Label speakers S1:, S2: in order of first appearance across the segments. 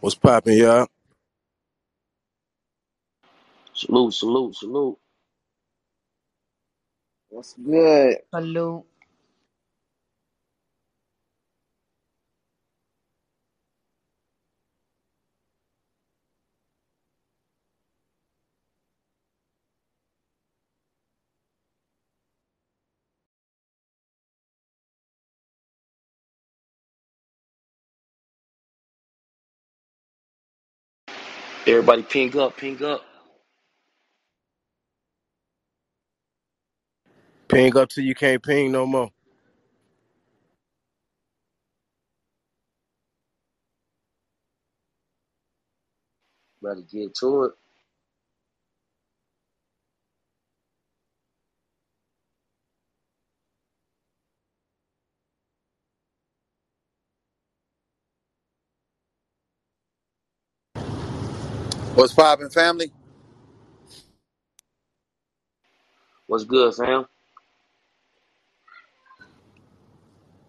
S1: What's poppin', y'all?
S2: Salute, salute, salute.
S3: What's good?
S4: Salute.
S2: Everybody ping up, ping up.
S1: Ping up till you can't ping no more.
S2: Better get to it.
S5: What's poppin', family?
S2: What's good, fam?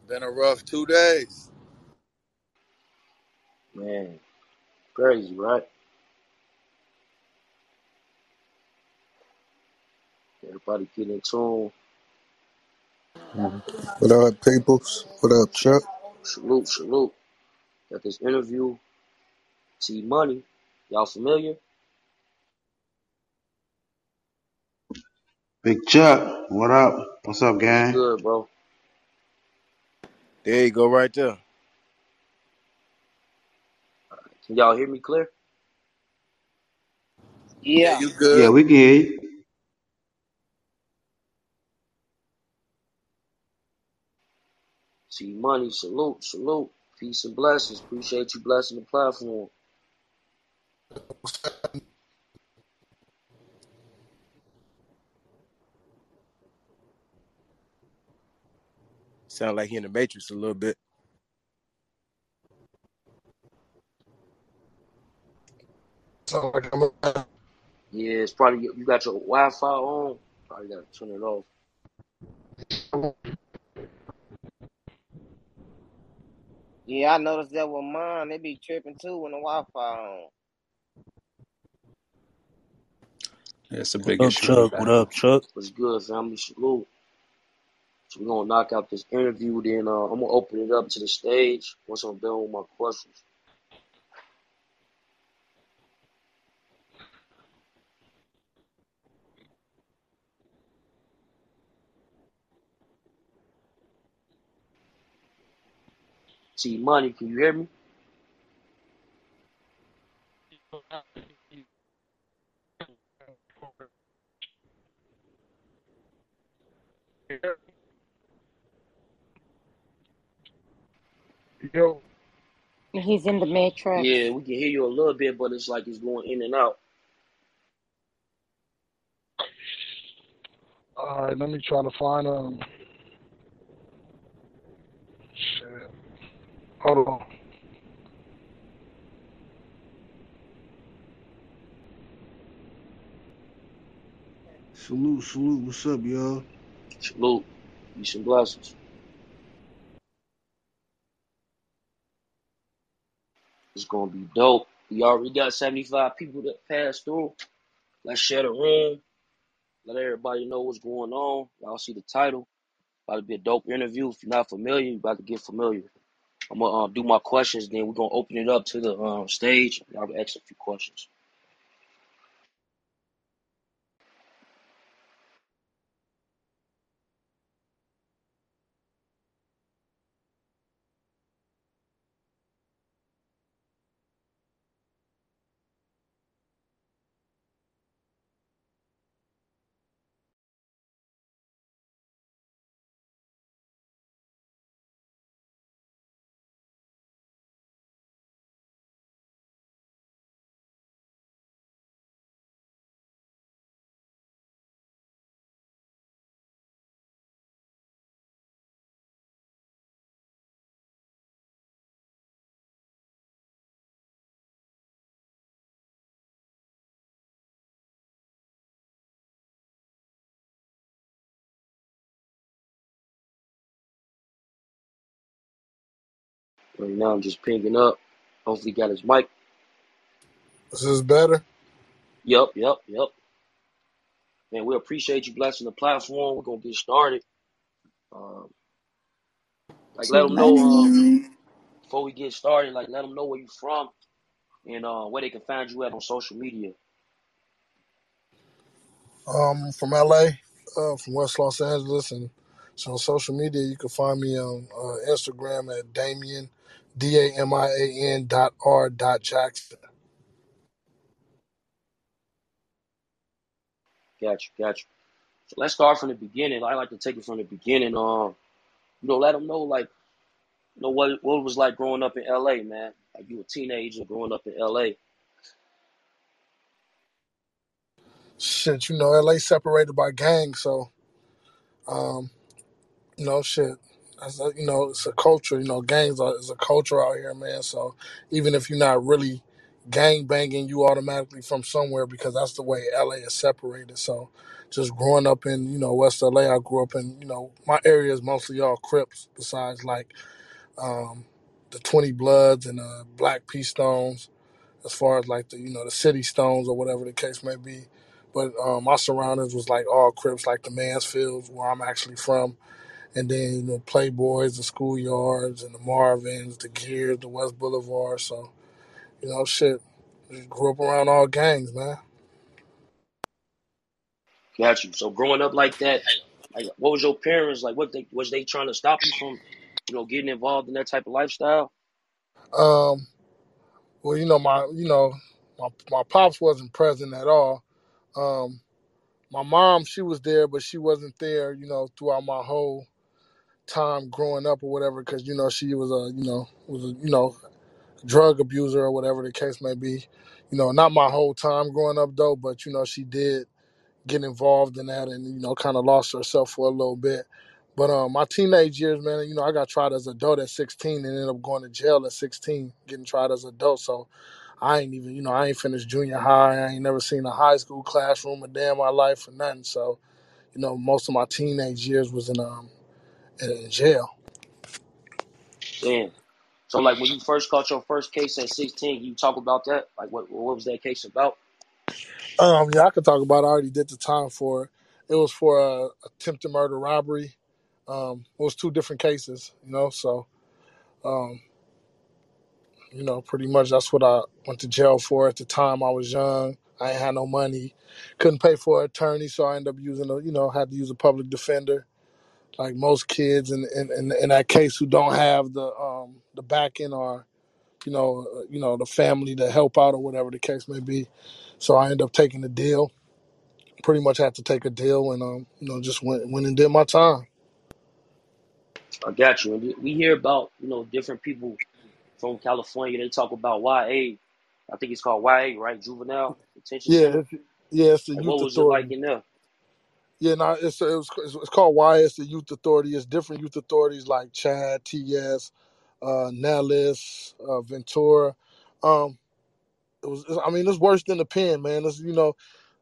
S5: Been a rough two days.
S2: Man, crazy, right? Everybody get in tune.
S6: What up, peoples? What up, Chuck?
S2: Salute, salute. Got this interview. T Money. Y'all familiar?
S7: Big Chuck, what up? What's up,
S2: What's
S7: gang?
S2: good, bro?
S1: There you go, right there.
S2: Can y'all hear me clear?
S5: Yeah,
S3: Yeah.
S5: you
S7: Yeah,
S5: good?
S7: we can hear you.
S2: T Money, salute, salute. Peace and blessings. Appreciate you blessing the platform.
S1: Sound like he in the Matrix a little bit.
S6: Sound like I'm a-
S2: Yeah, it's probably you got your Wi-Fi on. Probably gotta turn it off.
S3: Yeah, I noticed that with mine. They be tripping too when the Wi-Fi on.
S8: Yeah, it's a
S9: What
S8: big
S9: up,
S8: issue
S9: Chuck? What up, Chuck?
S2: What's good, family? Salute. So we're gonna knock out this interview, then uh, I'm gonna open it up to the stage once I'm done with my questions. T Money, can you hear me?
S6: Yo,
S4: He's in the Matrix.
S2: Yeah, we can hear you a little bit, but it's like it's going in and out.
S6: all right, let me try to find um. Shit. Hold on.
S10: Salute, salute. What's up, y'all?
S2: Salute. Peace and blessings. It's gonna be dope. We already got 75 people that passed through. Let's share the room. Let everybody know what's going on. Y'all see the title. About to be a dope interview. If you're not familiar, you're about to get familiar. I'm gonna uh, do my questions, then we're gonna open it up to the um, stage. Y'all can ask a few questions. Right now, I'm just pinging up. Hopefully, got his mic.
S6: This is better.
S2: Yep, yep, yep. Man, we appreciate you blessing the platform. We're gonna get started. Um, like, let them know um, before we get started. Like, let them know where you're from and uh, where they can find you at on social media.
S6: Um, from LA, uh, from West Los Angeles, and so on social media, you can find me on uh, Instagram at Damian, D A M I A N dot R dot Jackson.
S2: Got you, got you. So let's start from the beginning. I like to take it from the beginning. Um, you know, let them know like, you know what what it was like growing up in LA, man. Like you a teenager growing up in LA.
S6: Shit, you know, LA separated by gangs, so um, you know, shit. A, you know, it's a culture. You know, gangs are is a culture out here, man. So even if you're not really gang banging, you automatically from somewhere because that's the way LA is separated. So just growing up in you know West LA, I grew up in you know my area is mostly all Crips. Besides like um, the Twenty Bloods and uh, Black P Stones, as far as like the you know the City Stones or whatever the case may be. But um, my surroundings was like all Crips, like the Mansfields, where I'm actually from and then you know Playboys, the schoolyards, and the Marvins, the Gears, the West Boulevard. So you know, shit, just grew up around all gangs, man.
S2: Got you. So growing up like that, like what was your parents like? What they was they trying to stop you from, you know, getting involved in that type of lifestyle?
S6: Um, well, you know my, you know, my my pops wasn't present at all. Um, my mom, she was there, but she wasn't there, you know, throughout my whole time growing up or whatever, because you know she was a, you know, was a, you know, drug abuser or whatever the case may be. You know, not my whole time growing up though, but you know she did get involved in that and you know kind of lost herself for a little bit. But um, my teenage years, man, you know, I got tried as adult at 16 and ended up going to jail at 16, getting tried as adult. So I ain't even, you know, I ain't finished junior high. I ain't never seen a high school classroom a day in my life or nothing. So, you know, most of my teenage years was in um in, jail.
S2: Damn. So like when you first caught your first case at sixteen, you talk about that? Like what what was that case about?
S6: Um, yeah, I could talk about. It. I already did the time for it. It was for a attempted murder robbery. Um, it was two different cases, you know. So, um, you know, pretty much that's what I went to jail for. At the time, I was young. I ain't had no money, couldn't pay for an attorney, so I ended up using a, you know, had to use a public defender, like most kids in in, in, in that case who don't have the um the backing or you know uh, you know the family to help out or whatever the case may be. So I ended up taking the deal. Pretty much had to take a deal and um you know just went went and did my time.
S2: I got you. And we hear about, you know, different people from California, they talk about YA. I think it's called YA, right? Juvenile Detention
S6: Yeah,
S2: Center.
S6: it's, yeah, it's the
S2: Like
S6: youth
S2: what was it like
S6: authority.
S2: in there?
S6: Yeah, no, it's it was it's, it's called Y. It's the youth authority. It's different youth authorities like Chad, TS, uh, Nelles, uh, Ventura. Um, it was. I mean, it's worse than the pen, man. It's you know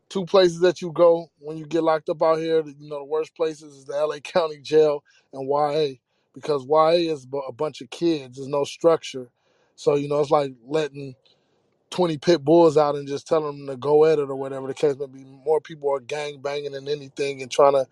S6: two places that you go when you get locked up out here. You know the worst places is the L.A. County Jail and YA because YA is a bunch of kids. There's no structure, so you know it's like letting 20 pit bulls out and just telling them to go at it or whatever the case may be. More people are gang banging than anything and trying to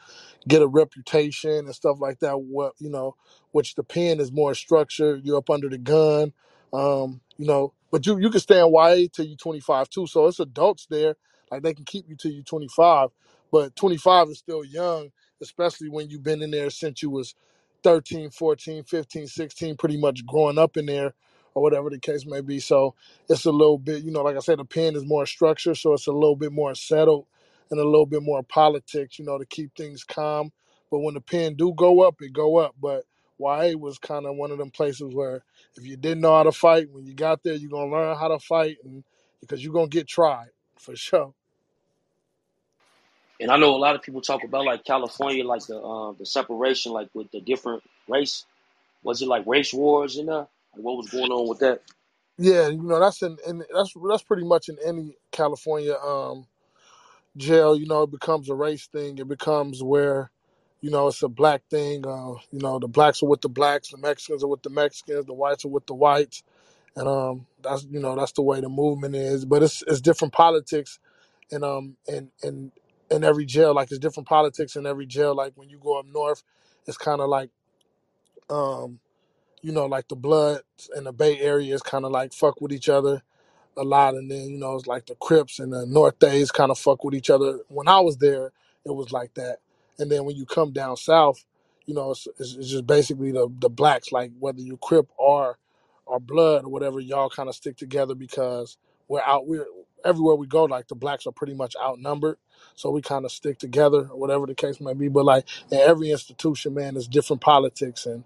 S6: get a reputation and stuff like that. What you know, which the pen is more structured. You're up under the gun, um, you know. But you you can stay in YA till you 25 too. So it's adults there, like they can keep you till you 25. But 25 is still young, especially when you've been in there since you was 13, 14, 15, 16, pretty much growing up in there or whatever the case may be. So it's a little bit, you know, like I said, the pen is more structured, so it's a little bit more settled and a little bit more politics, you know, to keep things calm. But when the pen do go up, it go up. But YA was kind of one of them places where if you didn't know how to fight, when you got there, you're gonna learn how to fight, and because you're gonna get tried for sure.
S2: And I know a lot of people talk about like California, like the um the separation, like with the different race. Was it like race wars in there? What was going on with that?
S6: Yeah, you know that's in, in that's that's pretty much in any California um, jail. You know, it becomes a race thing. It becomes where you know it's a black thing. Uh, you know, the blacks are with the blacks, the Mexicans are with the Mexicans, the whites are with the whites and um, that's you know that's the way the movement is. But it's it's different politics, and um, in in in every jail, like it's different politics in every jail. Like when you go up north, it's kind of like um, you know, like the Bloods and the Bay Area is kind of like fuck with each other a lot, and then you know it's like the Crips and the North Days kind of fuck with each other. When I was there, it was like that, and then when you come down south, you know it's, it's, just basically the the blacks, like whether you Crip or or Blood or whatever, y'all kind of stick together because we're out. We're everywhere we go, like the blacks are pretty much outnumbered, so we kind of stick together or whatever the case may be. But like in every institution, man, there's different politics and.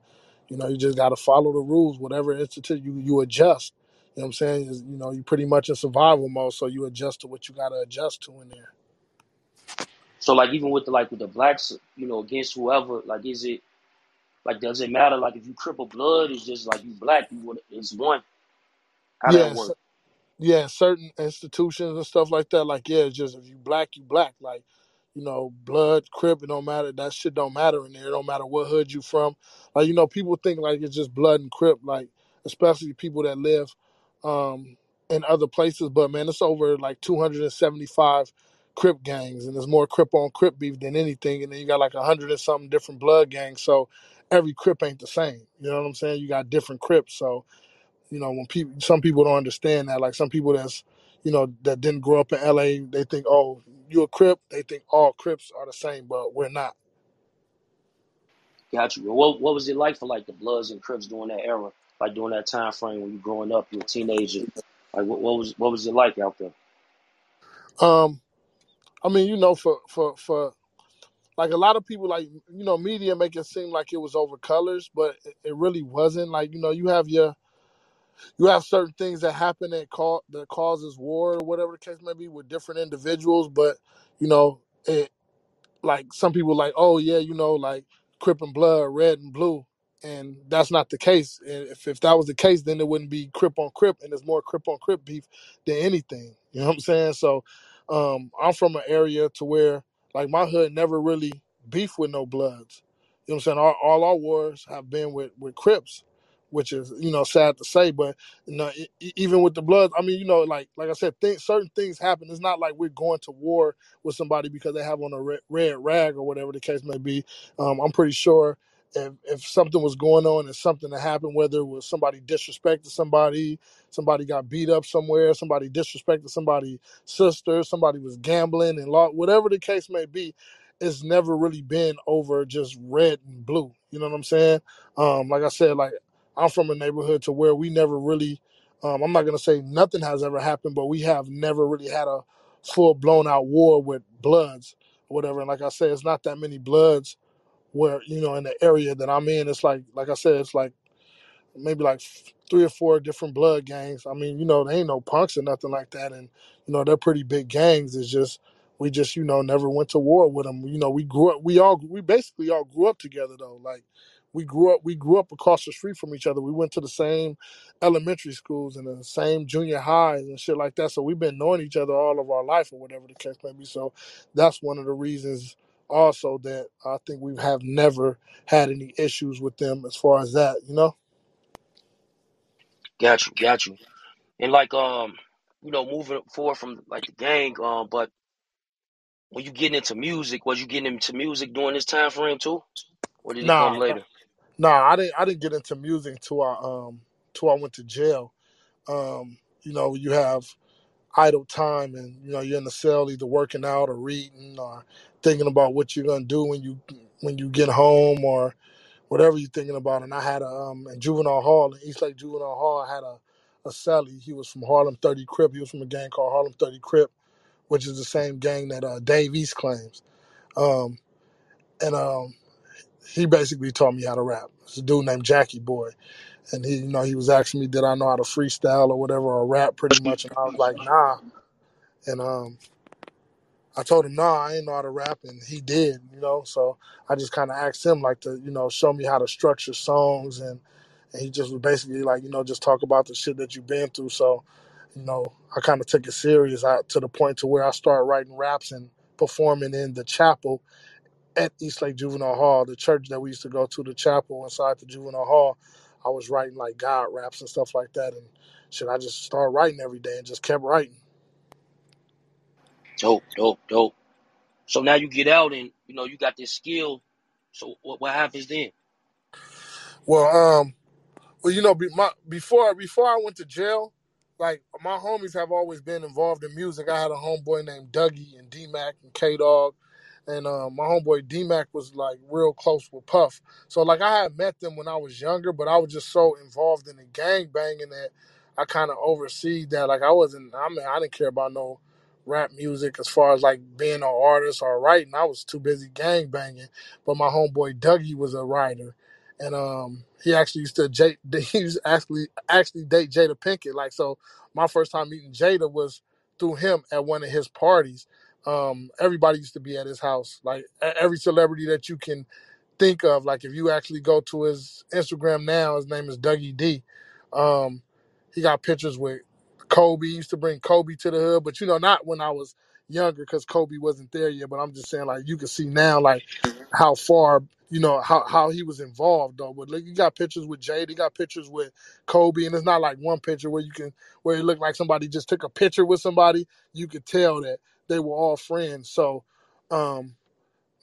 S6: You know, you just got to follow the rules. Whatever institute you you adjust you know what I'm saying? Is, you know, you're pretty much in survival mode, so you adjust to what you got to adjust to in there.
S2: So like even with the like with the blacks, you know, against whoever, like is it like does it matter? Like if you cripple blood, it's just like you black, you would it's one. How that
S6: Yes,
S2: work?
S6: yeah, certain institutions and stuff like that. Like, yeah, it's just if you black, you black. Like, you know, blood, crip, it don't matter. That shit don't matter in there. It don't matter what hood you from. Like, you know, people think like it's just blood and crip. Like, especially people that live um in other places. But man, it's over like 275 crip gangs, and there's more crip on crip beef than anything. And then you got like a hundred and something different blood gangs. So every crip ain't the same. You know what I'm saying? You got different crips. So you know, when people, some people don't understand that. Like some people that's, you know, that didn't grow up in LA, they think, oh, you a Crip. They think all Crips are the same, but we're not.
S2: Got you. What what was it like for like the Bloods and Crips during that era? Like during that time frame when you growing up, you a teenager. Like what, what was what was it like out there?
S6: Um, I mean, you know, for for for like a lot of people, like you know, media make it seem like it was over colors, but it, it really wasn't. Like you know, you have your you have certain things that happen that cause that causes war or whatever the case may be with different individuals, but you know, it. like some people like, oh yeah, you know, like Crip and Blood, red and blue, and that's not the case. And if if that was the case, then it wouldn't be Crip on Crip, and there's more Crip on Crip beef than anything. You know what I'm saying? So, um, I'm from an area to where like my hood never really beef with no Bloods. You know what I'm saying? All, all our wars have been with with Crips, which is you know sad to say, but you know even with the blood, I mean you know like like I said, certain things happen. It's not like we're going to war with somebody because they have on a red, red rag or whatever the case may be. Um, I'm pretty sure if, if something was going on and something that happened, whether it was somebody disrespected somebody, somebody got beat up somewhere, somebody disrespected somebody's sister, somebody was gambling and law, whatever the case may be, it's never really been over just red and blue. You know what I'm saying? Um, like I said, like I'm from a neighborhood to where we never really, um, I'm not gonna say nothing has ever happened, but we have never really had a full blown out war with bloods or whatever. And like I said, it's not that many bloods where you know in the area that I'm in. It's like like I said, it's like maybe like three or four different blood gangs. I mean, you know, they ain't no punks or nothing like that, and you know they're pretty big gangs. It's just we just you know never went to war with them. You know, we grew up. We all we basically all grew up together though. Like we grew up we grew up across the street from each other. We went to the same elementary schools and the same junior highs and shit like that. So we've been knowing each other all of our life or whatever the case may be. So that's one of the reasons also that I think we have never had any issues with them as far as that. You know.
S2: Got you, got you. And like um, you know, moving forward from like the gang, um, but when you getting into music, was you getting into music during this time frame too? Or did it come
S6: Nah,
S2: later?
S6: Nah, I didn't. I didn't get into music until I um till I went to jail. Um, you know, you have idle time, and you know you're in the cell, either working out or reading or thinking about what you're gonna do when you when you get home or whatever you're thinking about. And I had a um in juvenile hall in Eastlake Juvenile Hall. I had a a cellie. He was from Harlem 30 Crip. He was from a gang called Harlem 30 Crip, which is the same gang that uh, Dave East claims. Um, and um, he basically taught me how to rap. It's a dude named Jackie Boy and he, you know, he was asking me did I know how to freestyle or whatever or rap pretty much, and I was like, nah. And um, I told him, nah, I ain't know how to rap, and he did, you know. So I just kind of asked him like to, you know, show me how to structure songs, and and he just was basically like, you know, just talk about the shit that you've been through. So, you know, I kind of took it serious out to the point to where I started writing raps and performing in the chapel at Eastlake Juvenile Hall, the church that we used to go to, the chapel inside the juvenile hall. I was writing like God raps and stuff like that, and shit, I just started writing every day and just kept writing.
S2: Dope, dope, dope. So now you get out and you know you got this skill. So what what happens then?
S6: Well, um, well, you know, be, my, before before I went to jail, like my homies have always been involved in music. I had a homeboy named Dougie and D Mac and K Dog, and um, my homeboy D Mac was like real close with Puff. So like I had met them when I was younger, but I was just so involved in the gang banging that I kind of oversee that. Like I wasn't, I mean, I didn't care about no rap music as far as like being an artist or writing. I was too busy gang banging. But my homeboy Dougie was a writer, and um, he actually used to J- he used actually actually date Jada Pinkett. Like so, my first time meeting Jada was through him at one of his parties um, everybody used to be at his house. Like every celebrity that you can think of. Like if you actually go to his Instagram now, his name is Dougie D. Um, he got pictures with Kobe. He used to bring Kobe to the hood, but you know, not when I was younger because Kobe wasn't there yet. But I'm just saying, like you can see now, like how far you know how how he was involved though. But like you got pictures with Jade, he got pictures with Kobe, and it's not like one picture where you can where it looked like somebody just took a picture with somebody. You could tell that they were all friends. So um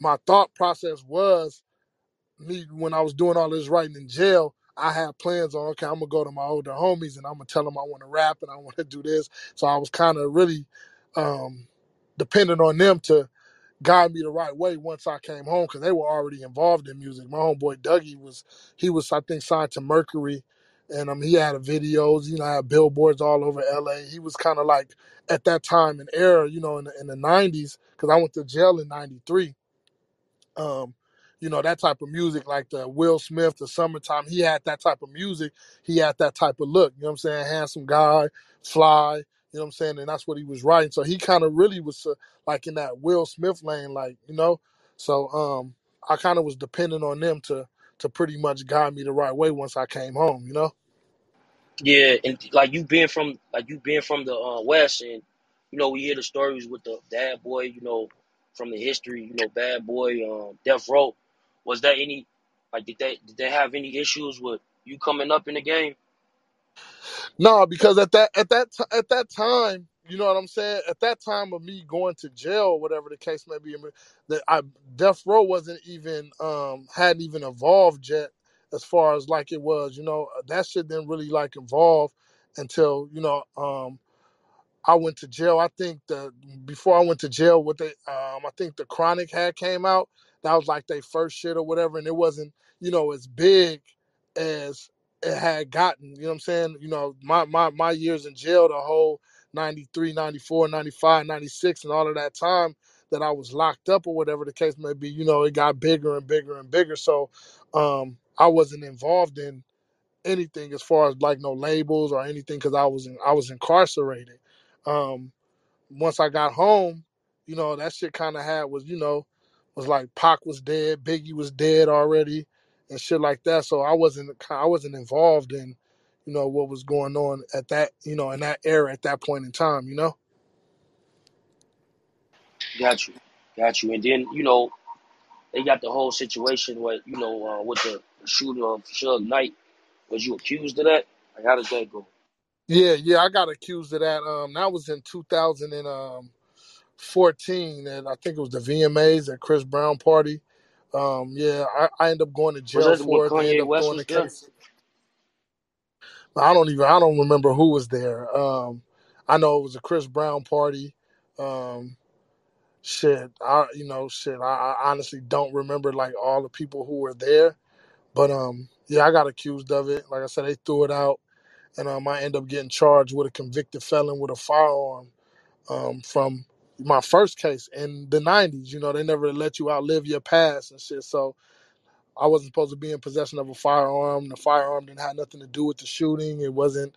S6: my thought process was me when I was doing all this writing in jail, I had plans on okay, I'm gonna go to my older homies and I'm gonna tell them I want to rap and I want to do this. So I was kind of really um, dependent on them to guide me the right way once I came home because they were already involved in music. My homeboy Dougie was he was I think signed to Mercury, and um he had videos, you know, had billboards all over LA. He was kind of like at that time and era, you know, in the, in the 90s because I went to jail in '93 um, you know, that type of music, like the Will Smith, the summertime, he had that type of music. He had that type of look, you know what I'm saying? Handsome guy, fly, you know what I'm saying? And that's what he was writing. So he kind of really was uh, like in that Will Smith lane, like, you know? So um, I kind of was dependent on them to to pretty much guide me the right way once I came home, you know?
S2: Yeah, and like you being from like you being from the uh, west, and you know we hear the stories with the bad boy, you know, from the history, you know, bad boy, um, death row. Was that any like did they did they have any issues with you coming up in the game?
S6: No, because at that at that ti- at that time, you know what I'm saying. At that time of me going to jail, or whatever the case may be, that I death row wasn't even um hadn't even evolved yet as far as like it was. You know that shit didn't really like evolve until you know um I went to jail. I think the before I went to jail, what they um I think the Chronic had came out. That was like their first shit or whatever, and it wasn't you know as big as it had gotten. You know what I'm saying? You know my my my years in jail, the whole 93, 94, 95, 96, and all of that time that I was locked up or whatever the case may be. You know it got bigger and bigger and bigger. So um I wasn't involved in anything as far as like no labels or anything because I was in, I was incarcerated. Um, once I got home, you know that shit kind of had was you know was like Pac was dead, Biggie was dead already, and shit like that. So I wasn't I wasn't involved in you know what was going on at that you know in that era at that point in time. You know.
S2: Got you, got you. And then you know they got the whole situation with you know uh, with the shooting of Suge Knight. Was you accused of that? Like how did that go?
S6: Yeah, yeah, I got accused of that. Um, that was in 2014, and I think it was the VMAs at Chris Brown party. Um, yeah, I, I ended up going to jail for it.
S2: Kanye
S6: up
S2: West
S6: the
S2: there?
S6: case. I don't even I don't remember who was there. Um, I know it was a Chris Brown party. Um, shit, I you know shit. I, I honestly don't remember like all the people who were there, but um, yeah, I got accused of it. Like I said, they threw it out, and um, I end up getting charged with a convicted felon with a firearm um, from my first case in the '90s. You know, they never let you outlive your past and shit. So I wasn't supposed to be in possession of a firearm. The firearm didn't have nothing to do with the shooting. It wasn't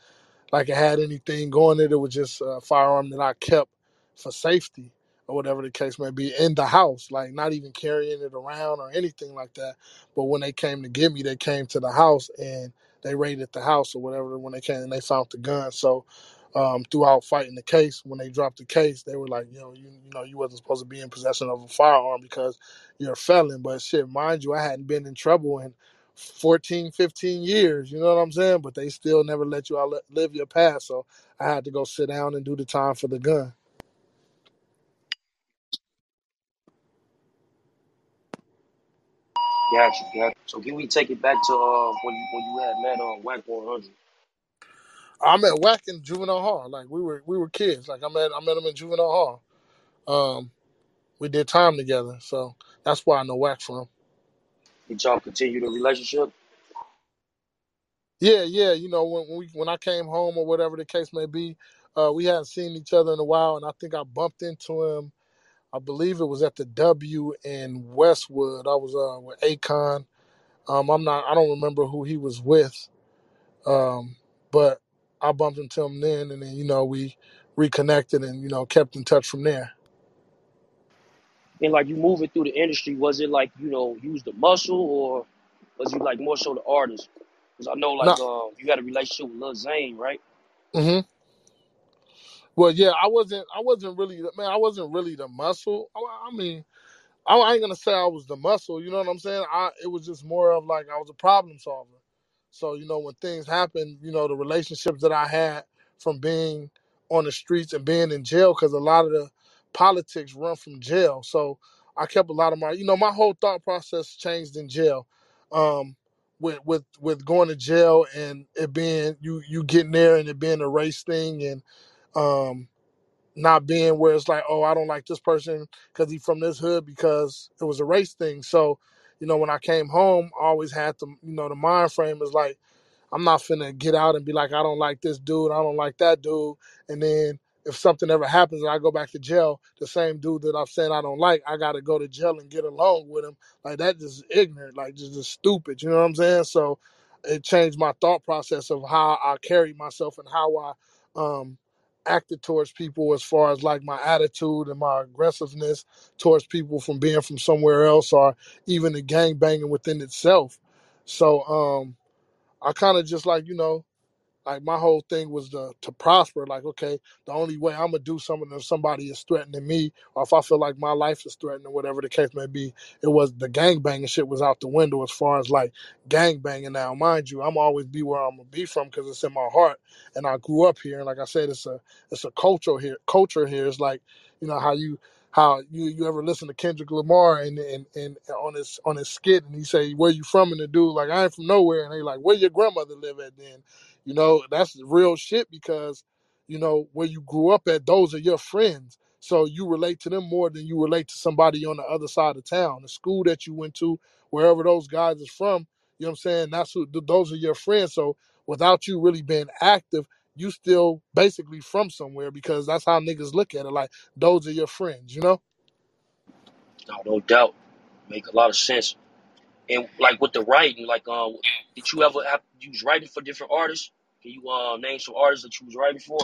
S6: like it had anything going in it. It was just a firearm that I kept for safety or whatever the case may be in the house, like not even carrying it around or anything like that. But when they came to get me, they came to the house and they raided the house or whatever when they came and they found the gun. So um, throughout fighting the case, when they dropped the case, they were like, you know, you, you know, you wasn't supposed to be in possession of a firearm because you're a felon. But shit, mind you, I hadn't been in trouble in 14, 15 years. You know what I'm saying? But they still never let you out live your past. So I had to go sit down and do the time for the gun.
S2: Gotcha, gotcha. So can we take it back to uh, when you when you had met on Wack 100?
S6: I met Wack in juvenile hall. Like we were we were kids. Like I met I met him in juvenile hall. Um, we did time together. So that's why I know Wack from.
S2: Did y'all continue the relationship?
S6: Yeah, yeah. You know, when, when we when I came home or whatever the case may be, uh, we hadn't seen each other in a while, and I think I bumped into him. I believe it was at the W in Westwood. I was uh, with Akon. Um, I'm not. I don't remember who he was with, um, but I bumped into him then, and then you know we reconnected and you know kept in touch from there.
S2: And like you moving through the industry, was it like you know use the muscle or was you like more so the artist? Because I know like uh, you had a relationship with Lil Zane, right?
S6: hmm Well, yeah, I wasn't. I wasn't really. Man, I wasn't really the muscle. I, I mean, I, I ain't gonna say I was the muscle. You know what I'm saying? I it was just more of like I was a problem solver. So you know when things happen, you know the relationships that I had from being on the streets and being in jail because a lot of the politics run from jail. So I kept a lot of my, you know, my whole thought process changed in jail. Um, with with with going to jail and it being you you getting there and it being a race thing and um not being where it's like, oh, I don't like this person because he's from this hood because it was a race thing. So, you know, when I came home, I always had the, you know, the mind frame is like, I'm not finna get out and be like, I don't like this dude, I don't like that dude. And then if something ever happens and I go back to jail, the same dude that I'm saying I don't like, I gotta go to jail and get along with him. Like that just ignorant, like just, just stupid. You know what I'm saying? So it changed my thought process of how I carry myself and how I um acted towards people as far as like my attitude and my aggressiveness towards people from being from somewhere else or even the gang banging within itself. So um I kind of just like, you know, like my whole thing was to to prosper. Like, okay, the only way I'm gonna do something if somebody is threatening me, or if I feel like my life is threatened, or whatever the case may be. It was the gang banging shit was out the window as far as like gang banging. Now, mind you, I'm always be where I'm gonna be from because it's in my heart, and I grew up here. And like I said, it's a it's a culture here. Culture here is like, you know how you how you you ever listen to Kendrick Lamar and and, and on his on his skit and he say where you from and the dude like I ain't from nowhere and they like where your grandmother live at then you know, that's real shit because, you know, where you grew up at, those are your friends. So you relate to them more than you relate to somebody on the other side of town. The school that you went to, wherever those guys is from, you know what I'm saying? That's who those are your friends. So without you really being active, you still basically from somewhere because that's how niggas look at it. Like those are your friends, you know?
S2: No, no doubt. Make a lot of sense. And like with the writing, like um, did you ever have you was writing for different artists? Can you uh, name some artists that you was writing for?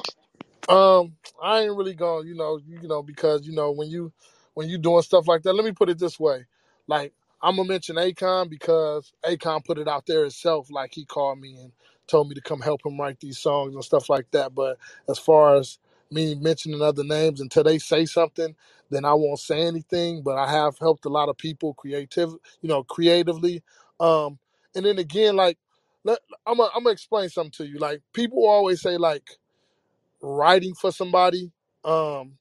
S6: Um, I ain't really going, you know, you know, because you know when you when you doing stuff like that. Let me put it this way, like I'm gonna mention Akon because Akon put it out there himself. Like he called me and told me to come help him write these songs and stuff like that. But as far as me mentioning other names until they say something, then I won't say anything. But I have helped a lot of people creative, you know, creatively. Um, and then again, like let, I'm gonna I'm explain something to you. Like people always say like writing for somebody um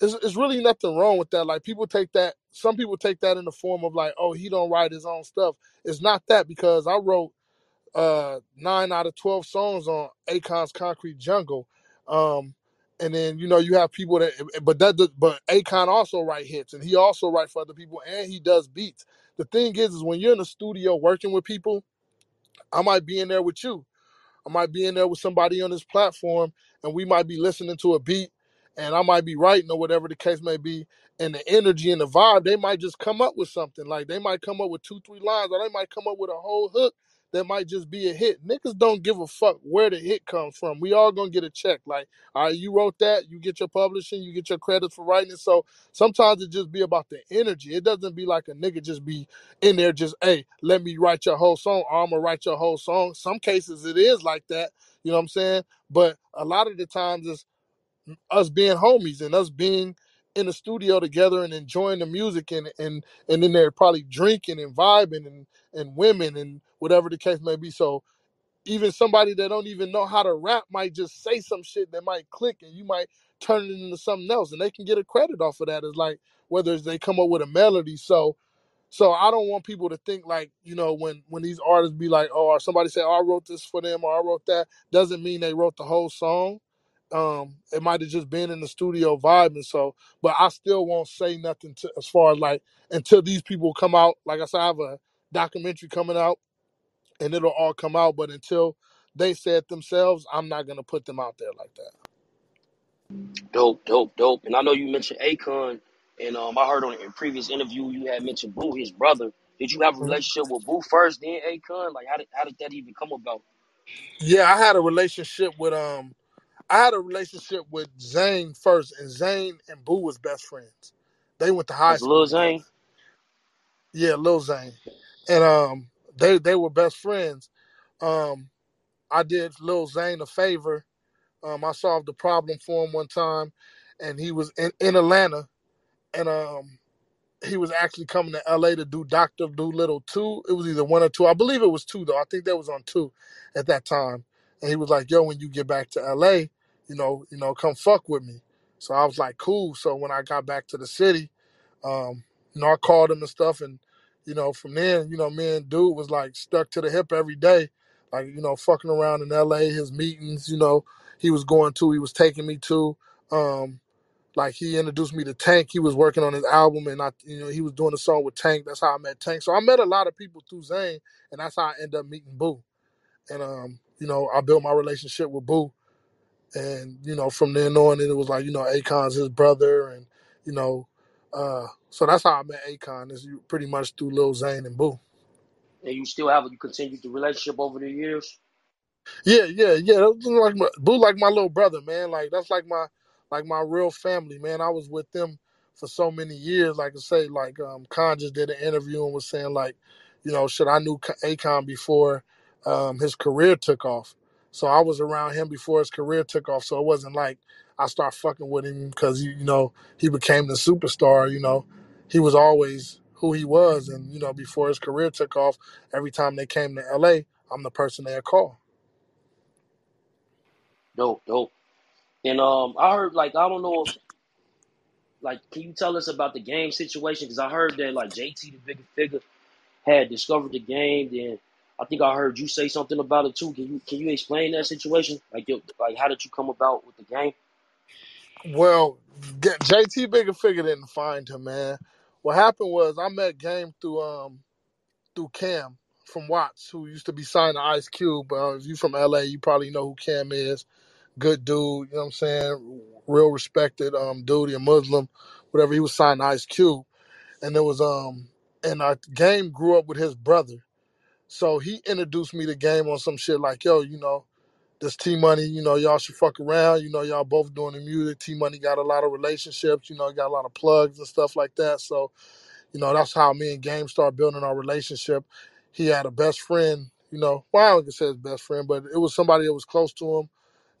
S6: it's, it's really nothing wrong with that like people take that some people take that in the form of like oh he don't write his own stuff it's not that because i wrote uh nine out of 12 songs on akon's concrete jungle um and then you know you have people that but that but akon also write hits and he also write for other people and he does beats the thing is is when you're in the studio working with people i might be in there with you I might be in there with somebody on this platform and we might be listening to a beat and I might be writing or whatever the case may be. And the energy and the vibe, they might just come up with something. Like they might come up with two, three lines, or they might come up with a whole hook that might just be a hit. Niggas don't give a fuck where the hit comes from. We all gonna get a check. Like, all right, you wrote that, you get your publishing, you get your credits for writing it. So sometimes it just be about the energy. It doesn't be like a nigga just be in there just, hey, let me write your whole song. I'm gonna write your whole song. Some cases it is like that. You know what I'm saying? But a lot of the times it's us being homies and us being in the studio together and enjoying the music and and and then they're probably drinking and vibing and and women and whatever the case may be. So even somebody that don't even know how to rap might just say some shit that might click and you might turn it into something else and they can get a credit off of that. It's like whether it's they come up with a melody. So so I don't want people to think like, you know, when when these artists be like, oh, or somebody say, oh, I wrote this for them or I wrote that, doesn't mean they wrote the whole song. Um, it might have just been in the studio vibing. So, but I still won't say nothing to, as far as like until these people come out. Like I said, I have a documentary coming out and it'll all come out. But until they say it themselves, I'm not gonna put them out there like that.
S2: Dope, dope, dope. And I know you mentioned Akon, and um, I heard on a previous interview you had mentioned Boo, his brother. Did you have a
S6: Mhm.
S2: relationship with Boo first, then Akon? Like, how did how did that even come about?
S6: Yeah, I had a relationship with um, I had a relationship with Zane first, and Zane and Boo was best friends. They went to high school
S2: Lil
S6: together.
S2: Zane.
S6: Yeah, Lil Zane, and um, they they were best friends. Um, I did Lil Zane a favor. Um, I solved the problem for him one time, and he was in, in Atlanta, and um, he was actually coming to LA to do Doctor Dolittle two. It was either one or two. I believe it was two though. I think that was on two at that time. And he was like, "Yo, when you get back to LA, you know, you know, come fuck with me." So I was like, "Cool." So when I got back to the city, um, you know, I called him and stuff, and you know, from then, you know, me and dude was like stuck to the hip every day, like you know, fucking around in LA. His meetings, you know, he was going to, he was taking me to. Um, like he introduced me to Tank. He was working on his album, and I, you know, he was doing a song with Tank. That's how I met Tank. So I met a lot of people through Zane, and that's how I ended up meeting Boo. And um, you know, I built my relationship with Boo, and you know, from then on, it was like you know, Akon's his brother, and you know, uh, so that's how I met Akon. Is pretty much through Lil Zane and Boo.
S2: And you still have you continued the relationship over the years?
S6: Yeah, yeah, yeah. That was like my, Boo, like my little brother, man. Like that's like my, like my real family, man. I was with them for so many years. Like I say, like um, Kon just did an interview and was saying like, you know, shit, I knew Akon before um, his career took off. So I was around him before his career took off. So it wasn't like I start fucking with him because you know he became the superstar. You know, he was always who he was, and you know before his career took off, every time they came to L.A., I'm the person they call.
S2: Dope, dope. And um, I heard like I don't know if like can you tell us about the game situation? Because I heard that like JT the Bigga Figga had discovered the game. Then I think I heard you say something about it too. Can you can you explain that situation? Like like how did you come about with the game?
S6: Well, JT Bigga Figga didn't find him, man. What happened was I met Game through um through Cam from Watts, who used to be signed to Ice Cube. Uh, if you from LA, you probably know who Cam is. Good dude, you know what I'm saying? Real respected um dude, a Muslim, whatever. He was signed to Ice Cube, and there was um and our Game grew up with his brother, so he introduced me to Game on some shit like, yo, you know this T Money, you know, y'all should fuck around. You know, y'all both doing the music. T Money got a lot of relationships, you know, got a lot of plugs and stuff like that. So, you know, that's how me and Game started building our relationship. He had a best friend, you know, well, I don't even say his best friend, but it was somebody that was close to him.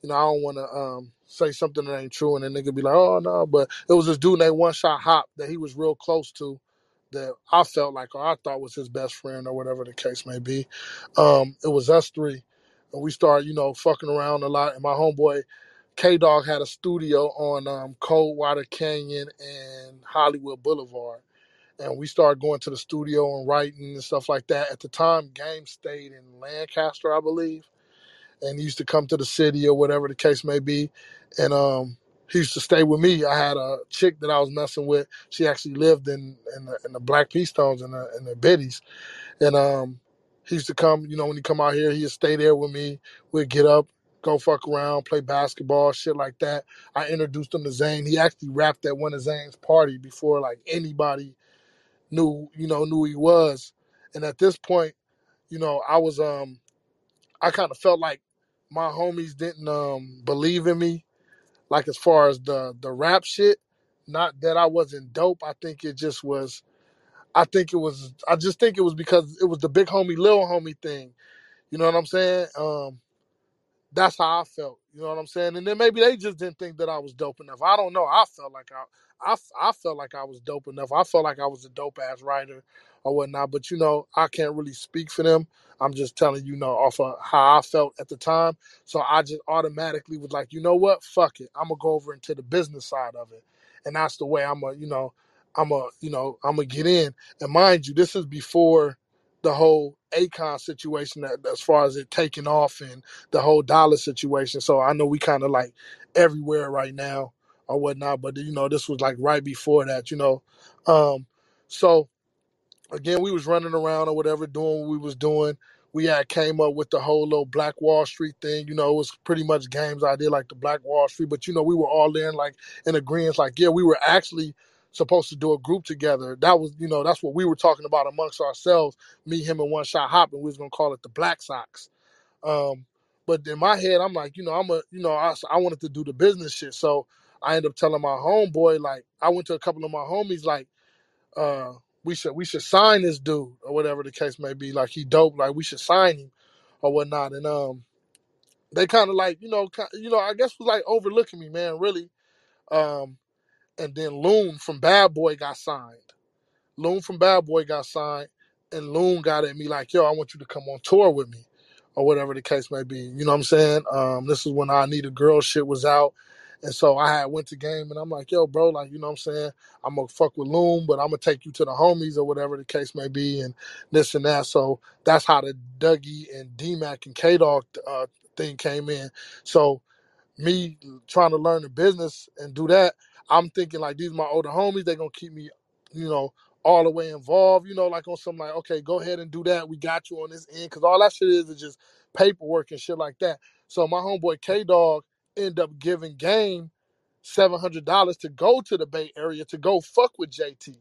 S6: You know, I don't want to um, say something that ain't true and then nigga be like, oh, no. But it was this dude named One Shot Hop that he was real close to that I felt like, or I thought was his best friend or whatever the case may be. Um, it was us three. And we started, you know, fucking around a lot. And my homeboy K Dog had a studio on um, Coldwater Canyon and Hollywood Boulevard. And we started going to the studio and writing and stuff like that. At the time, Game stayed in Lancaster, I believe. And he used to come to the city or whatever the case may be. And um, he used to stay with me. I had a chick that I was messing with. She actually lived in in the, in the Black P Stones and the, the Biddies. And um, he used to come, you know, when he come out here, he'd stay there with me. We'd get up, go fuck around, play basketball, shit like that. I introduced him to Zane. He actually rapped at one of Zane's party before like anybody knew, you know, knew he was. And at this point, you know, I was um I kind of felt like my homies didn't um believe in me, like as far as the the rap shit. Not that I wasn't dope. I think it just was I think it was I just think it was because it was the big homie, little homie thing. You know what I'm saying? Um, that's how I felt. You know what I'm saying? And then maybe they just didn't think that I was dope enough. I don't know. I felt like I, I, I felt like I was dope enough. I felt like I was a dope ass writer or whatnot. But you know, I can't really speak for them. I'm just telling you know off of how I felt at the time. So I just automatically was like, you know what? Fuck it. I'm gonna go over into the business side of it, and that's the way I'm a, you know, I'm a, you know, I'm gonna get in. And mind you, this is before the whole Akon situation that, as far as it taking off and the whole dollar situation. So I know we kind of like everywhere right now or whatnot, but you know, this was like right before that, you know. Um, so again, we was running around or whatever, doing what we was doing. We had came up with the whole little Black Wall Street thing. You know, it was pretty much games I did like the Black Wall Street, but you know, we were all and like in agreement, like, yeah, we were actually supposed to do a group together. That was, you know, that's what we were talking about amongst ourselves, me, him, and one shot hopping. We was gonna call it the Black Sox. Um, but in my head, I'm like, you know, I'm a, you know, I, I wanted to do the business shit. So I end up telling my homeboy, like, I went to a couple of my homies, like, uh, we should we should sign this dude or whatever the case may be. Like he dope, like we should sign him or whatnot. And um, they kind of like, you know, ki- you know, I guess was like overlooking me, man, really. Um, and then Loon from Bad Boy got signed. Loon from Bad Boy got signed, and Loon got at me like, "Yo, I want you to come on tour with me, or whatever the case may be." You know what I'm saying? Um, this is when I Need a Girl shit was out, and so I had went to game, and I'm like, "Yo, bro, like, you know what I'm saying? I'm gonna fuck with Loon, but I'm gonna take you to the homies or whatever the case may be, and this and that." So that's how the Dougie and D Mac and K Dog uh, thing came in. So me trying to learn the business and do that, I'm thinking like these are my older homies. They're gonna keep me, you know, all the way involved. You know, like on some like, okay, go ahead and do that. We got you on this end because all that shit is is just paperwork and shit like that. So my homeboy K Dog end up giving Game seven hundred dollars to go to the Bay Area to go fuck with JT.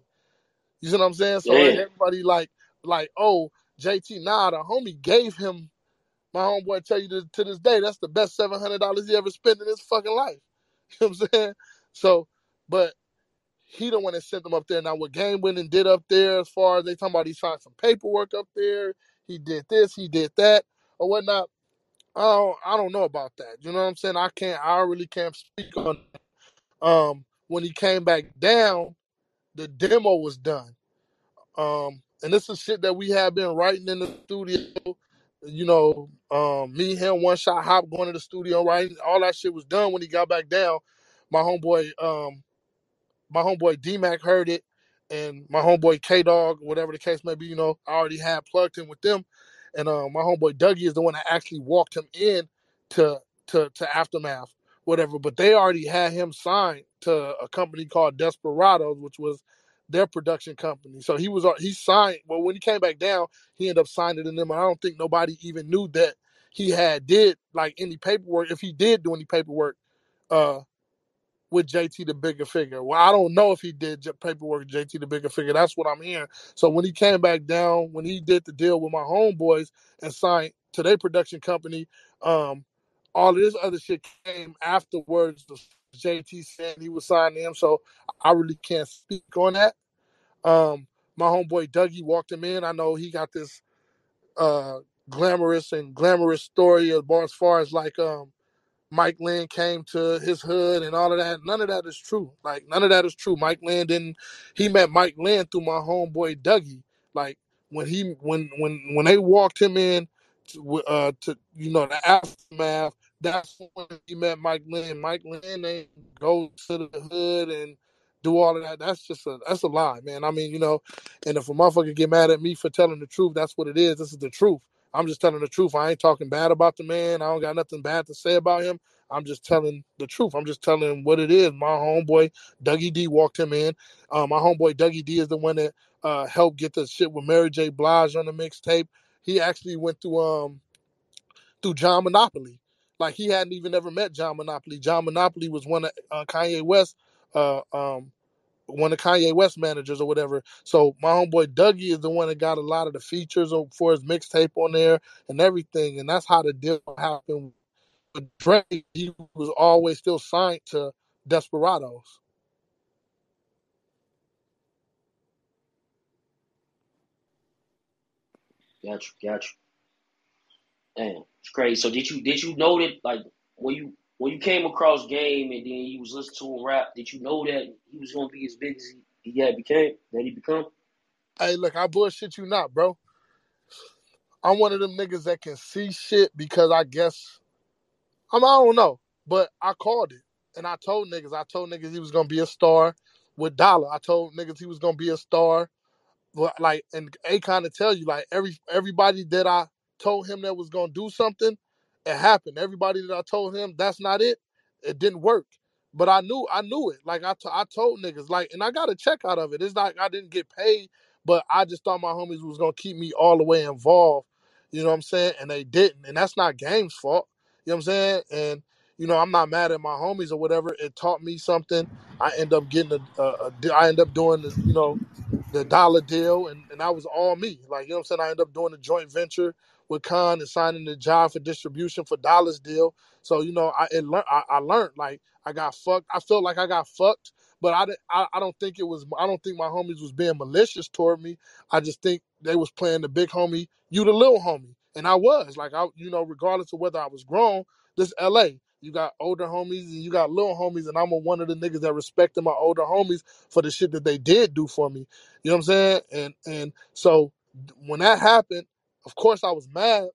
S6: You see what I'm saying? So
S2: Damn.
S6: everybody like like, oh, JT, nah, the homie gave him my homeboy tell you to, to this day that's the best seven hundred dollars he ever spent in his fucking life. You know what I'm saying? So, but he the one that sent them up there. Now what Game and did up there, as far as they talking about, he signed some paperwork up there. He did this, he did that, or whatnot. I don't, I don't know about that. You know what I'm saying? I can't, I really can't speak on. Um, when he came back down, the demo was done. Um, and this is shit that we have been writing in the studio. You know, um, me, him, one shot hop going to the studio writing. All that shit was done when he got back down. My homeboy, um, my homeboy D Mac heard it, and my homeboy K Dog, whatever the case may be, you know, I already had plugged him with them, and um, my homeboy Dougie is the one that actually walked him in to to to Aftermath, whatever. But they already had him signed to a company called Desperados, which was their production company. So he was al- he signed. Well, when he came back down, he ended up signing in them. I don't think nobody even knew that he had did like any paperwork. If he did do any paperwork, uh with JT the Bigga Figga. Well, I don't know if he did paperwork JT the Bigga Figga. That's what I'm hearing. So when he came back down, when he did the deal with my homeboys and signed to their production company, um, all of this other shit came afterwards. JT said he was signing them, so I really can't speak on that. Um, my homeboy Dougie walked him in. I know he got this uh glamorous and glamorous story as far as like um Mike Lynn came to his hood and all of that. None of that is true. Like none of that is true. Mike Lynn didn't. He met Mike Lynn through my homeboy Dougie. Like when he when when when they walked him in to, uh, to you know the aftermath. That's when he met Mike Lynn. Mike Lynn they go to the hood and do all of that. That's just a that's a lie, man. I mean, you know, and if a motherfucker get mad at me for telling the truth, that's what it is. This is the truth. I'm just telling the truth. I ain't talking bad about the man. I don't got nothing bad to say about him. I'm just telling the truth. I'm just telling him what it is. My homeboy Dougie D walked him in. Uh, my homeboy Dougie D is the one that uh, helped get the shit with Mary J. Blige on the mixtape. He actually went through um through John Monopoly. Like he hadn't even ever met John Monopoly. John Monopoly was one of uh, Kanye West uh, um, one of Kanye West managers or whatever. So my homeboy Dougie is the one that got a lot of the features for his mixtape on there and everything, and that's how the deal happened. But Dre, he was always still signed to Desperados.
S2: Got you, got you. Damn. It's crazy. So did you did you know that like when you when you came across game and then you was listening to him rap, did you know that he was gonna be as big as he, he had became that he become?
S6: Hey, look, I bullshit you not, bro. I'm one of them niggas that can see shit because I guess I'm I don't know, but I called it and I told niggas. I told niggas he was gonna be a star with Dollar. I told niggas he was gonna be a star. Like and A kind of tell you like every everybody that I told him that was gonna do something, it happened. Everybody that I told him that's not it, it didn't work. But I knew I knew it. Like I, t- I told niggas like, and I got a check out of it. It's like I didn't get paid, but I just thought my homies was gonna keep me all the way involved. You know what I'm saying? And they didn't, and that's not Game's fault. You know what I'm saying? And you know I'm not mad at my homies or whatever. It taught me something. I end up getting a, a, a I end up doing the, you know the dollar deal, and, and that was all me. Like, you know what I'm saying? I end up doing a joint venture with Kon and signing the job for distribution for dollars deal. So, you know, I learned I, I learned like I got fucked. I felt like I got fucked, but I, didn't- I I don't think it was I don't think my homies was being malicious toward me. I just think they was playing the big homie, you the little homie. And I was. Like I you know, regardless of whether I was grown, this LA. You got older homies and you got little homies, and I'm a, one of the niggas that respected my older homies for the shit that they did do for me. You know what I'm saying? And and so when that happened, of course I was mad,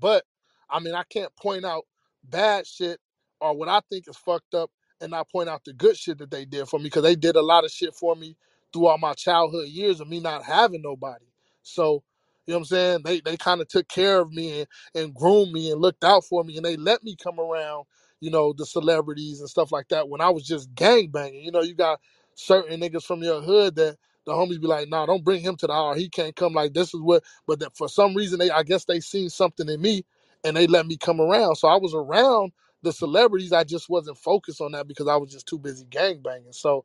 S6: but I mean I can't point out bad shit or what I think is fucked up and not point out the good shit that they did for me because they did a lot of shit for me throughout my childhood years of me not having nobody. So you know what I'm saying? They they kind of took care of me and, and groomed me and looked out for me and they let me come around, you know, the celebrities and stuff like that when I was just gang banging. You know, you got certain niggas from your hood that the homies be like, nah, don't bring him to the hour. He can't come. Like this is what. But that for some reason, they I guess they seen something in me, and they let me come around. So I was around the celebrities. I just wasn't focused on that because I was just too busy gang banging. So,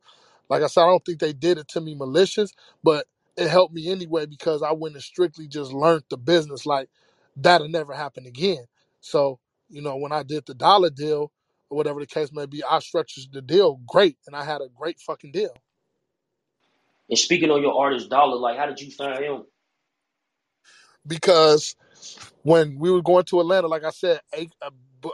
S6: like I said, I don't think they did it to me malicious, but it helped me anyway because I went and strictly just learned the business. Like that'll never happen again. So you know, when I did the dollar deal or whatever the case may be, I structured the deal great, and I had a great fucking deal.
S2: And speaking on your artist Dollar, like how did you find him?
S6: because when we were going to Atlanta, like I said, A- uh,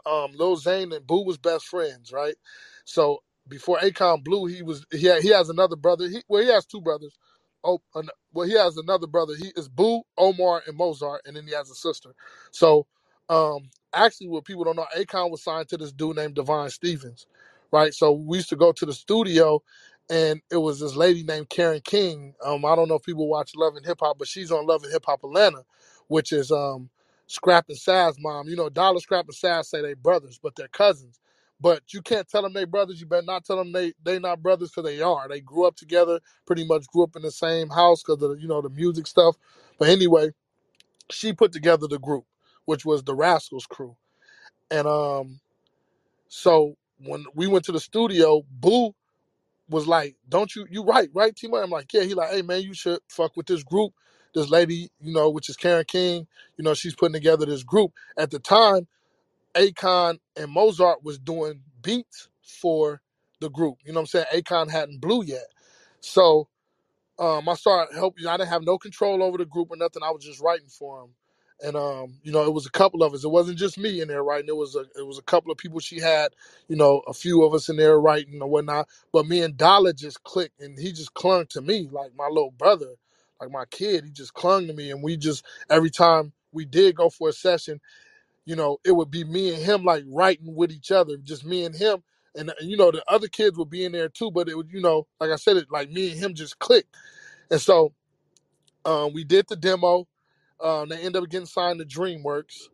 S6: um, Lil Zane and Boo was best friends, right? So before Akon Blue, he was he he has another brother. He well, he has two brothers. Oh, an, well, he has another brother. He is Boo, Omar, and Mozart, and then he has a sister. So, um, actually, what people don't know, Akon was signed to this dude named Divine Stevens, right? So we used to go to the studio, and it was this lady named Karen King. Um, I don't know if people watch Love and Hip Hop, but she's on Love and Hip Hop Atlanta, which is um Scrap and Saz mom. You know, Dollar Scrap and Saz say they brothers, but they're cousins. But you can't tell them they brothers. You better not tell them they they not brothers because they are. They grew up together. Pretty much grew up in the same house because of the, you know the music stuff. But anyway, she put together the group, which was the Rascals crew. And um, so when we went to the studio, Boo was like, "Don't you you write, right right I'm like, "Yeah." He like, "Hey man, you should fuck with this group." This lady, you know, which is Karen King, you know, she's putting together this group. At the time, Akon and Mozart was doing beats for the group. You know what I'm saying? Akon hadn't blew yet. So um, I started helping. I didn't have no control over the group or nothing. I was just writing for them, and um, you know, it was a couple of us. It wasn't just me in there writing. It was a it was a couple of people she had. You know, a few of us in there writing or whatnot. But me and Dollar just clicked, and he just clung to me like my little brother, like my kid. He just clung to me, and we just every time we did go for a session, you know, it would be me and him like writing with each other, just me and him. And, uh, you know, the other kids would be in there too, but it would, you know, like I said, it like me and him just clicked. And so um, we did the demo. Um, they ended up getting signed to DreamWorks.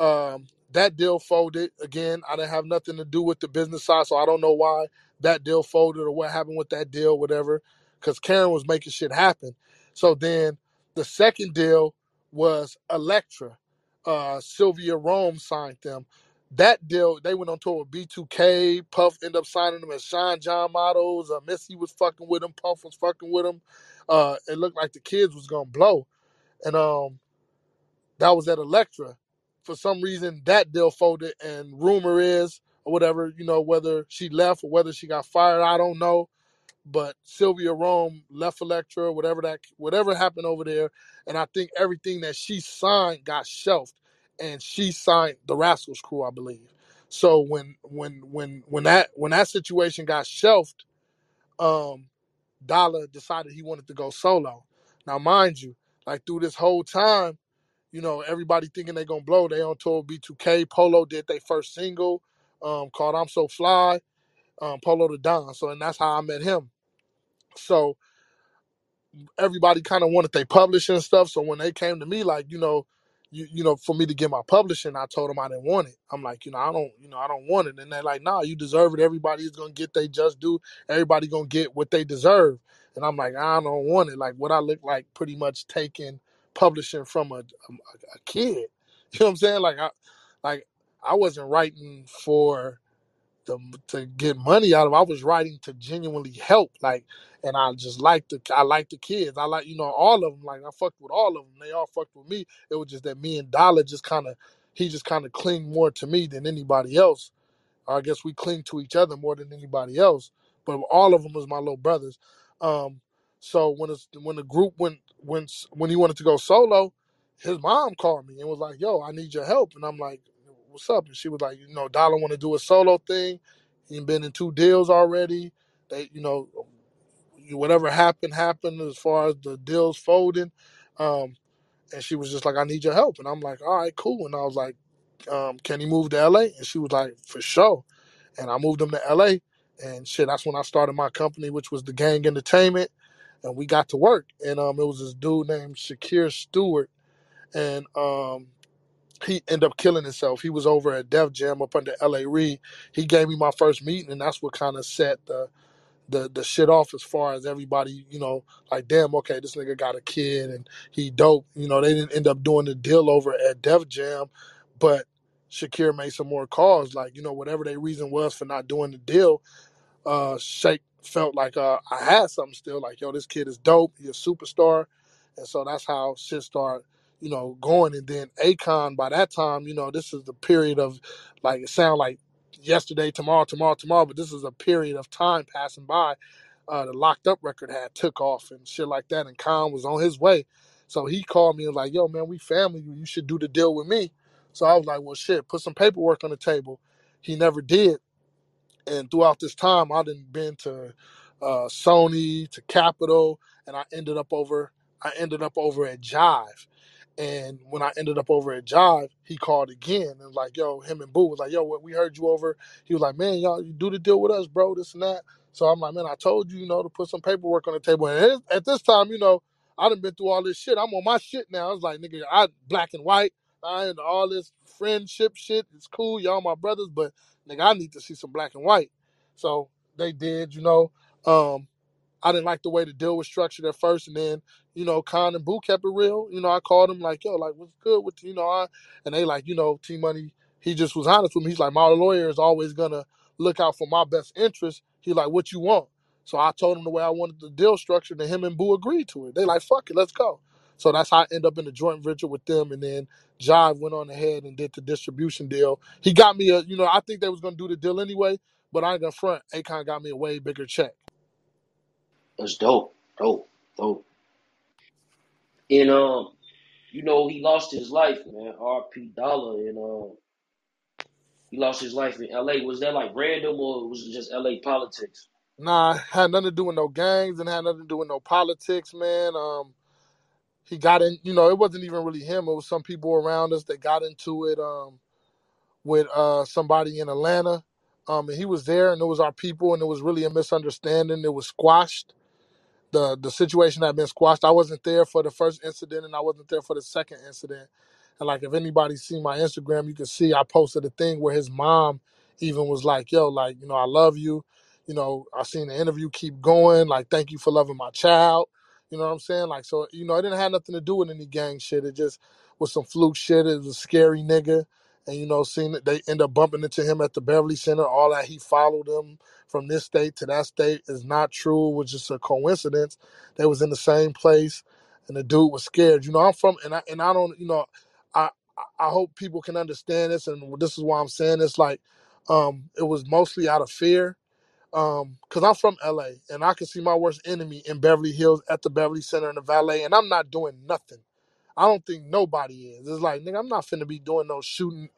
S6: Um, that deal folded. Again, I didn't have nothing to do with the business side, so I don't know why that deal folded or what happened with that deal, whatever. Because Karen was making shit happen. So then the second deal was Elektra. Uh, Sylvia Rhone signed them. That deal, they went on tour with B2K. Puff ended up signing them as Sean John models. Uh, Missy was fucking with them. Puff was fucking with them. Uh, it looked like the kids was gonna blow, and um, that was at Elektra. For some reason, that deal folded, and rumor is, or whatever, you know, whether she left or whether she got fired, I don't know. But Sylvia Rhone left Elektra, whatever that, whatever happened over there, and I think everything that she signed got shelved. and she signed the Rascals crew, I believe. So when when when when that when that situation got shelved, um, Dollar decided he wanted to go solo. Now, mind you, like through this whole time, you know, everybody thinking they gonna blow. They on tour with B2K. Polo did their first single um, called "I'm So Fly." Um, Polo the Don. So, and that's how I met him. So everybody kind of wanted they publishing stuff. So when they came to me, like, you know, you you know, for me to get my publishing, I told them I didn't want it. I'm like, you know, I don't, you know, I don't want it. And they're like, nah, you deserve it. Everybody is gonna get they just do. Everybody gonna get what they deserve. And I'm like, I don't want it. Like what I look like, pretty much taking publishing from a a, a kid. You know what I'm saying? Like I, like I wasn't writing for to, to get money out of. I was writing to genuinely help, like, and I just like the I like the kids. I like you know all of them. Like I fucked with all of them. They all fucked with me. It was just that me and Dollar just kind of he just kind of cling more to me than anybody else. I guess we cling to each other more than anybody else. But all of them was my little brothers. Um, so when it's when the group went when when he wanted to go solo, his mom called me and was like, "Yo, I need your help." And I'm like, "What's up?" And she was like, "You know, Dollar want to do a solo thing. He been in two deals already. They, you know, whatever happened happened as far as the deals folding." Um, and she was just like, "I need your help." And I'm like, "All right, cool." And I was like, um, "Can he move to LA?" And she was like, "For sure." and I moved them to LA. And shit, that's when I started my company, which was the Gang Entertainment, and we got to work. And um, it was this dude named Shakir Stewart, and um, he ended up killing himself. He was over at Def Jam up under LA Reid. He gave me my first meeting, and that's what kind of set the the the shit off as far as everybody, you know, like damn, okay, this nigga got a kid and he dope. You know, they didn't end up doing the deal over at Def Jam, but Shakir made some more calls. Like, you know, whatever their reason was for not doing the deal, uh Shake felt like uh I had something still like yo this kid is dope he's a superstar. And so that's how shit started you know going. And then Akon by that time you know this is the period of like it sound like yesterday tomorrow tomorrow tomorrow but this is a period of time passing by uh the locked up record had took off and shit like that and Kon was on his way. So he called me and was like yo man we family you should do the deal with me. So I was like well shit put some paperwork on the table. He never did and throughout this time, I didn't been to uh, Sony, to Capitol, and I ended up over. I ended up over at Jive, and when I ended up over at Jive, he called again and was like, "Yo, him and Boo was like, yo, what we heard you over." He was like, "Man, y'all, you do the deal with us, bro. This and that." So I'm like, "Man, I told you, you know, to put some paperwork on the table." And at this time, you know, I done been through all this shit. I'm on my shit now. I was like, "Nigga, I black and white. I ain't all this friendship shit. It's cool, y'all my brothers, but nigga, I need to see some black and white." So they did, you know. Um, I didn't like the way the deal was structured at first, and then you know, Kon and Boo kept it real. You know, I called him like, "Yo, like, what's good with you know?" I and they like, you know, T Money. He just was honest with me. He's like, my lawyer is always gonna look out for my best interest. He like, what you want? So I told him the way I wanted the deal structured, and him and Boo agreed to it. They like, fuck it, let's go. So that's how I end up in a joint venture with them, and then Jive went on ahead and did the distribution deal. He got me a, you know, I think they was gonna do the deal anyway, but I ain't gonna front. Akon got me a way bigger check.
S2: That's dope, dope, dope. And um, you know, he lost his life, man. R.P. Dollar, and uh, he lost his life in L.A. Was that like random, or was it just L.A. politics?
S6: Nah, had nothing to do with no gangs and had nothing to do with no politics, man. Um, he got in, you know, it wasn't even really him. It was some people around us that got into it um, with uh, somebody in Atlanta. Um, and he was there, and it was our people, and it was really a misunderstanding. It was squashed. the The situation had been squashed. I wasn't there for the first incident, and I wasn't there for the second incident. And like, if anybody seen my Instagram, you can see I posted a thing where his mom even was like, "Yo, like, you know, I love you. You know, I seen the interview keep going. Like, thank you for loving my child. You know what I'm saying? Like, so you know, it didn't have nothing to do with any gang shit. It just was some fluke shit. It was a scary nigga. And you know, seeing that they end up bumping into him at the Beverly Center, all that he followed them from this state to that state is not true. It was just a coincidence. They was in the same place, and the dude was scared. You know, I'm from, and I and I don't, you know, I I I hope people can understand this, and this is why I'm saying this. Like, um, it was mostly out of fear um because i'm from la and i can see my worst enemy in beverly hills at the beverly center in the valet and i'm not doing nothing I don't think nobody is. It's like, nigga, I'm not finna be doing no shooting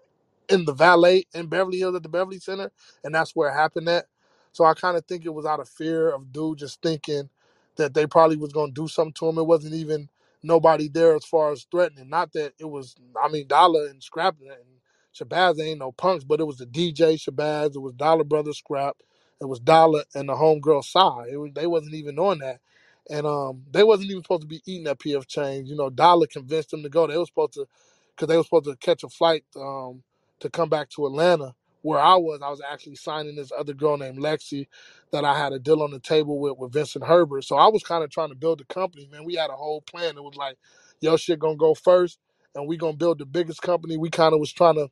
S6: in the valet in Beverly Hills at the Beverly Center, and that's where it happened at. So I kind of think it was out of fear of dude just thinking that they probably was gonna do something to him. It wasn't even nobody there as far as threatening. Not that it was. I mean, Dollar and Scrap and Shabazz ain't no punks, but it was the DJ Shabazz. It was Dollar Brother Scrap. It was Dollar and the homegirl Psy. It was, they wasn't even on that. And um, they wasn't even supposed to be eating that PF Chang's. You know, Dollar convinced them to go. They were supposed to, because they were supposed to catch a flight. Um, to come back to Atlanta. Where I was, I was actually signing this other girl named Lexi that I had a deal on the table with with Vincent Herbert. So I was kind of trying to build a company, man. We had a whole plan. It was like, yo, shit gonna go first, and we gonna build the biggest company. We kind of was trying to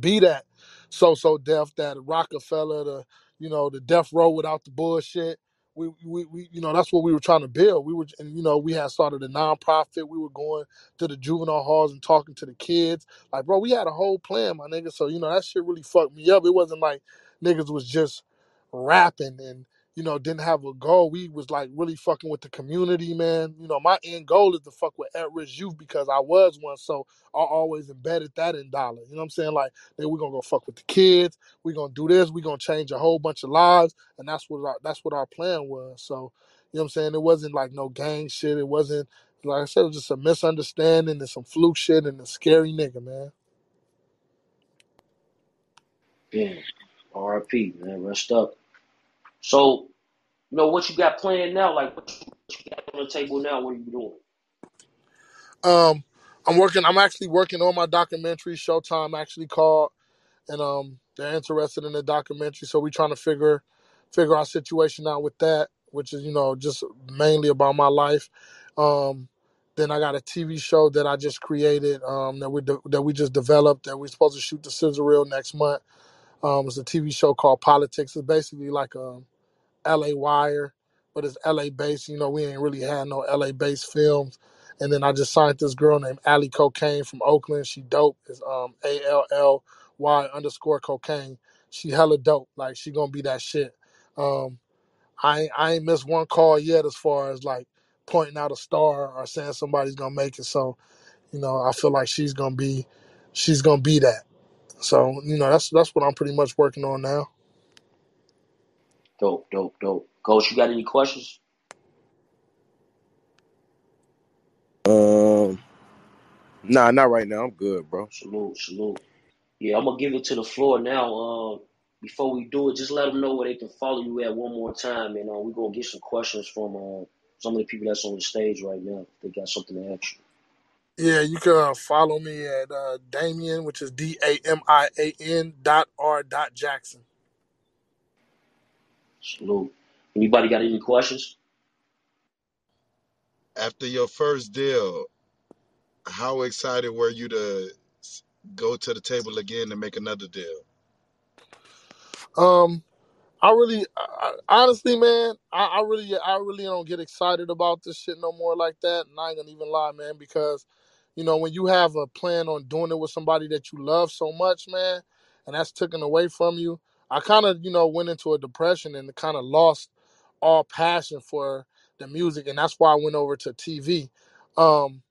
S6: be that So So Def that Rockefeller, the you know the death row without the bullshit. We, we, we you know that's what we were trying to build. We were and you know we had started a nonprofit. We were going to the juvenile halls and talking to the kids. Like bro, we had a whole plan, my nigga. So you know that shit really fucked me up. It wasn't like niggas was just rapping and you know didn't have a goal. We was like really fucking with the community, man. You know my end goal is to fuck with at risk youth because I was one. So I always embedded that in dollar. You know what I'm saying? Like then we're gonna go fuck with the kids. We're gonna do this. We're gonna change a whole bunch of lives, and that's what our, that's what our plan was. So you know what I'm saying? It wasn't like no gang shit. It wasn't like I said. It was just a misunderstanding and some fluke shit and a scary nigga, man.
S2: Yeah. R.I.P. Man, rest up. So, you know what you got planned now? Like what you, what you got on the table now? What are you doing?
S6: Um, I'm working. I'm actually working on my documentary. Showtime actually called, and um, they're interested in the documentary. So we're trying to figure figure our situation out with that, which is you know just mainly about my life. Um, then I got a TV show that I just created um, that we de- that we just developed that we're supposed to shoot the sizzle reel next month. Um, it's a TV show called Politics. It's basically like a LA Wire, but it's LA based. You know, we ain't really had no LA based films. And then I just signed this girl named Ally Cocaine from Oakland. She dope. It's um A L L Y underscore cocaine. She hella dope. Like she gonna be that shit. Um, I ain't- I ain't missed one call yet as far as like pointing out a star or saying somebody's gonna make it. So you know, I feel like she's gonna be she's gonna be that. So you know, that's that's what I'm pretty much working on now.
S2: Dope, dope, dope. Coach, you got any questions?
S1: Um, nah, not right now. I'm good, bro.
S2: Salute, salute. Yeah, I'm gonna give it to the floor now. Uh, before we do it, just let them know where they can follow you at one more time, and uh, we're gonna get some questions from uh, some of the people that's on the stage right now. They got something to ask you.
S6: Yeah, you can uh, follow me at uh, Damian, which is D A M I A N dot R dot Jackson.
S2: Salute. Anybody got any questions?
S9: After your first deal, how excited were you to s- go to the table again to make another deal?
S6: Um, I really, I, I- honestly, man, I, I really, I really don't get excited about this shit no more like that. And I ain't gonna even lie, man, because you know when you have a plan on doing it with somebody that you love so much, man, and that's taken away from you, I kind of, you know, went into a depression and kind of lost all passion for the music, and that's why I went over to TV. Um,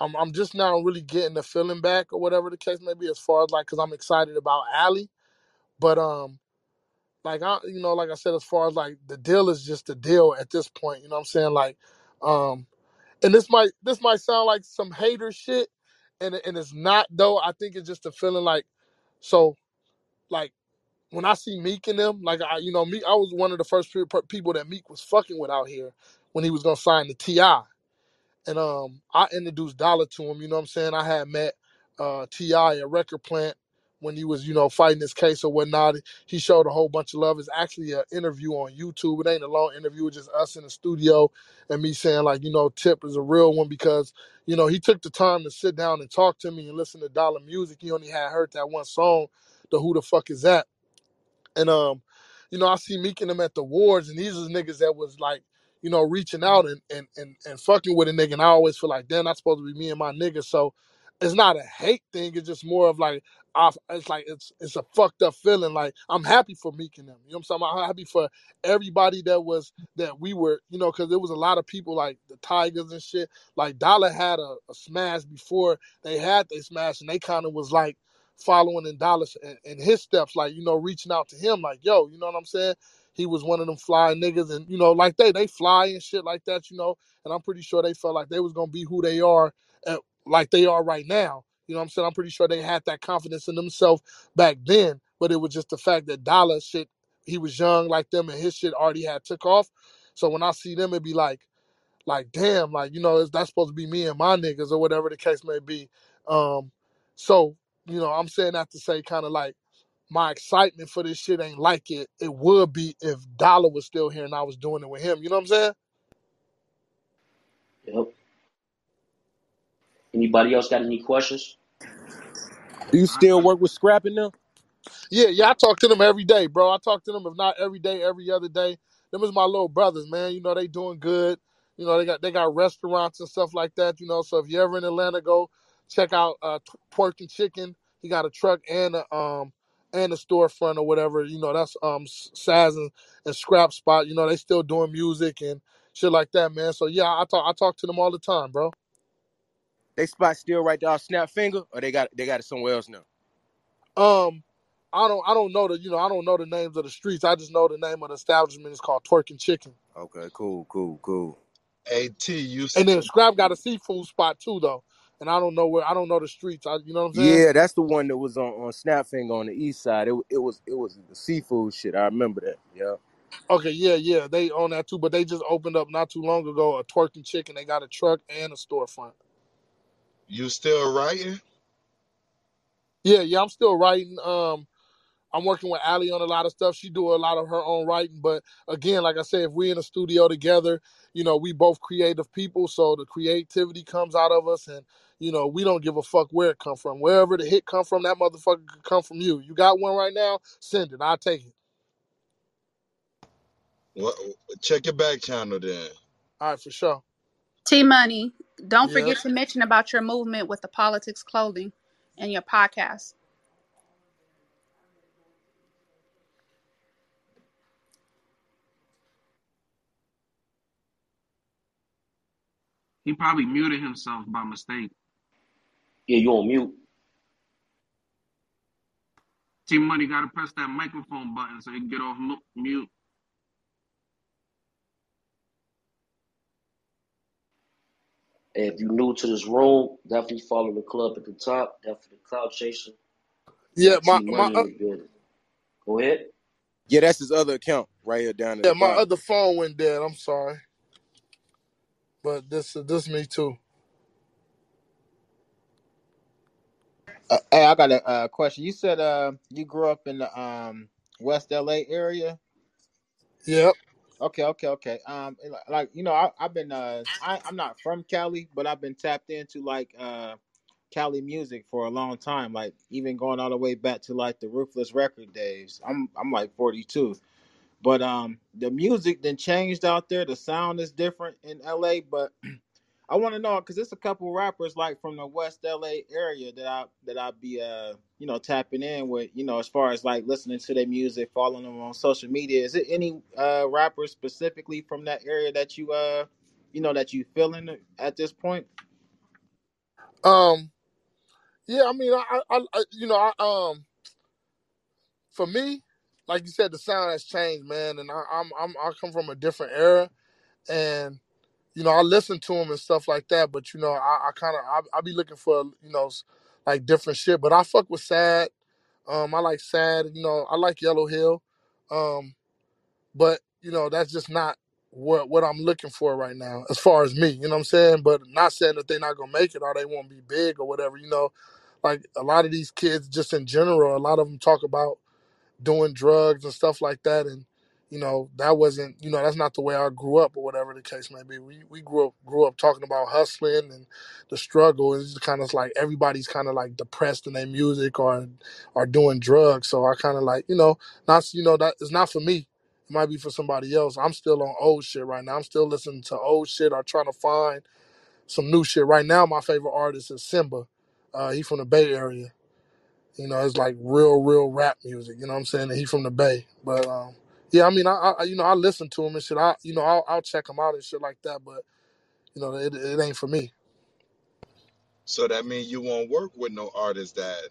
S6: I'm, I'm just now really getting the feeling back or whatever the case may be, as far as like, cause I'm excited about Ally, but um like I you know, like I said, as far as like the deal is just a deal at this point, you know what I'm saying? Like, um, and this might this might sound like some hater shit, and and it's not though. I think it's just a feeling like so like when I see Meek in them, like I you know Meek, I was one of the first pe- pe- people that Meek was fucking with out here when he was gonna sign the Ti and um I introduced Dollar to him, you know what I'm saying? I had met uh T.I. at Record Plant when he was, you know, fighting this case or whatnot. He showed a whole bunch of love. It's actually an interview on YouTube. It ain't a long interview, it's just us in the studio and me saying like, you know, Tip is a real one because, you know, he took the time to sit down and talk to me and listen to Dollar music. He only had heard that one song, the Who the Fuck Is That? And um, you know, I see Meek and them at the wars, and these are niggas that was like, you know, reaching out and and and, and fucking with a nigga. And I always feel like, damn, that's supposed to be me and my nigga. So it's not a hate thing. It's just more of like I, it's like it's it's a fucked up feeling. Like I'm happy for Meek and them. You know what I'm saying? I'm happy for everybody that was that we were, you know, because there was a lot of people like the Tigers and shit. Like Dollar had a, a smash before they had they smash, and they kind of was like following in Dallas and, and his steps, like you know, reaching out to him, like yo, you know what I'm saying? He was one of them fly niggas, and you know, like they they fly and shit like that, you know. And I'm pretty sure they felt like they was gonna be who they are, at, like they are right now. You know what I'm saying? I'm pretty sure they had that confidence in themselves back then, but it was just the fact that Dollar shit, he was young like them, and his shit already had took off. So when I see them, it'd be like like damn like you know that's supposed to be me and my niggas or whatever the case may be um so you know i'm saying that to say kind of like my excitement for this shit ain't like it it would be if dollar was still here and i was doing it with him you know what i'm saying
S2: Yep. Anybody else got any questions?
S1: Do you still work with scrapping them?
S6: Yeah, yeah, I talk to them every day, bro. I talk to them if not every day, every other day. Them is my little brothers, man. You know they doing good. You know they got they got restaurants and stuff like that. You know, so if you ever in Atlanta, go check out uh, T- Twerk and Chicken. He got a truck and a um and a storefront or whatever. You know that's um S- Saz and, and Scrap Spot. You know they still doing music and shit like that, man. So yeah, I talk I talk to them all the time, bro.
S1: They spot still right there off Snapfinger, or they got they got it somewhere else now?
S6: Um, I don't I don't know the you know I don't know the names of the streets. I just know the name of the establishment is called Twerk and Chicken.
S1: Okay, cool, cool, cool.
S9: At you s-
S6: And then Scrap got a seafood spot too, though. And I don't know where I don't know the streets. I, you know what I'm saying?
S1: Yeah, that's the one that was on, on Snapfinger on the east side. It, it was it was the seafood shit. I remember that. Yeah.
S6: Okay, yeah, yeah, they own that too. But they just opened up not too long ago a twerking chicken. They got a truck and a storefront.
S9: you still writing?
S6: Yeah, yeah, I'm still writing. Um, I'm working with Ally on a lot of stuff. She do a lot of her own writing, but again, like I said, if we in a studio together, you know, we both creative people, so the creativity comes out of us, and you know, we don't give a fuck where it come from. Wherever the hit come from, that motherfucker could come from you. You got one right now, send it. I'll take it.
S9: What? Check your back channel then.
S6: All right, for sure.
S11: T Money, don't
S6: Yeah.
S11: forget to mention about your movement with the politics clothing and your podcast.
S3: He probably muted himself by mistake.
S2: Yeah, you on mute.
S3: T Money got to press that microphone button so he can get off mu- mute.
S2: And if you're new to this room, definitely follow the club at the top. Definitely Cloud Chaser.
S6: Yeah, my
S2: T
S6: my
S2: Money
S6: uh,
S2: in the building. Go ahead.
S1: Yeah, that's his other account right here down at
S6: yeah
S1: the
S6: my
S1: bottom.
S6: other phone went dead. I'm sorry, but this this me too.
S12: Uh, hey, I got a uh, question. You said uh, you grew up in the um, West LA area.
S6: Yep.
S12: Okay, okay, okay. Um, like you know, I, I've been uh, I, I'm not from Cali, but I've been tapped into like uh, Cali music for a long time. Like even going all the way back to like the Ruthless record days. I'm I'm like 42, but um, the music then changed out there. The sound is different in LA, but I want to know because it's a couple rappers like from the West LA area that I that I be uh you know tapping in with you know as far as like listening to their music, following them on social media. Is it any uh rappers specifically from that area that you uh you know that you feeling at this point?
S6: Um. Yeah. I mean, I, I, I you know, I um, for me, like you said, the sound has changed, man, and I, I'm I'm I come from a different era, and you know, I listen to them and stuff like that. But you know, I, I kind of I, I be looking for you know, like different shit. But I fuck with sad. Um, I like sad. You know, I like Yellow Hill. Um, but you know, that's just not what what I'm looking for right now, as far as me. You know what I'm saying? But not saying that they're not gonna make it or they won't be big or whatever. You know, like a lot of these kids, just in general, a lot of them talk about doing drugs and stuff like that and you know that wasn't you know that's not the way I grew up or whatever the case may be. We we grew up grew up talking about hustling and the struggle. It's just kind of like everybody's kind of like depressed in their music or or doing drugs. So I kind of like you know not you know that it's not for me. It might be for somebody else. I'm still on old shit right now. I'm still listening to old shit or trying to find some new shit. Right now my favorite artist is Symba. Uh he from the Bay Area. You know, it's like real, real rap music. You know what I'm saying? And he from the Bay, but um, yeah, I mean, I, I you know I listen to him and shit. I you know I'll, I'll check him out and shit like that. But you know, it, it ain't for me.
S9: So that means you won't work with no artist that's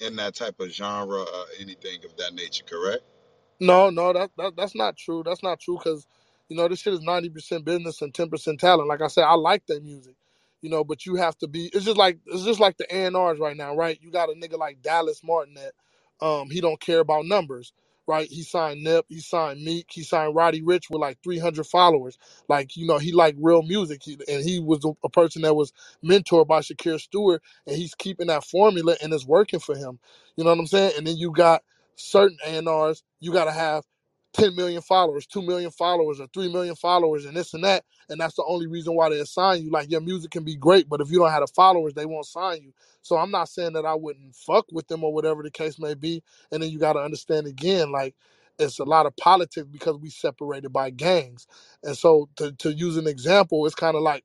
S9: in that type of genre or anything of that nature, correct?
S6: No, no, that, that that's not true. That's not true because, you know, this shit is ninety percent business and ten percent talent. Like I said, I like that music, you know, but you have to be. It's just like it's just like the A and R's right now, right? You got a nigga like Dallas Martin that, um, he don't care about numbers, right? He signed Nip, he signed Meek, he signed Roddy Ricch with like three hundred followers. Like you know, he liked real music, he, and he was a, person that was mentored by Shakir Stewart, and he's keeping that formula and it's working for him. You know what I'm saying? And then you got certain A&Rs, you got to have 10 million followers, 2 million followers, or 3 million followers, and this and that. And that's the only reason why they assign you. Like, your music can be great, but if you don't have the followers, they won't sign you. So I'm not saying that I wouldn't fuck with them or whatever the case may be. And then you got to understand again, like, it's a lot of politics because we separated by gangs. And so to, to use an example, it's kind of like,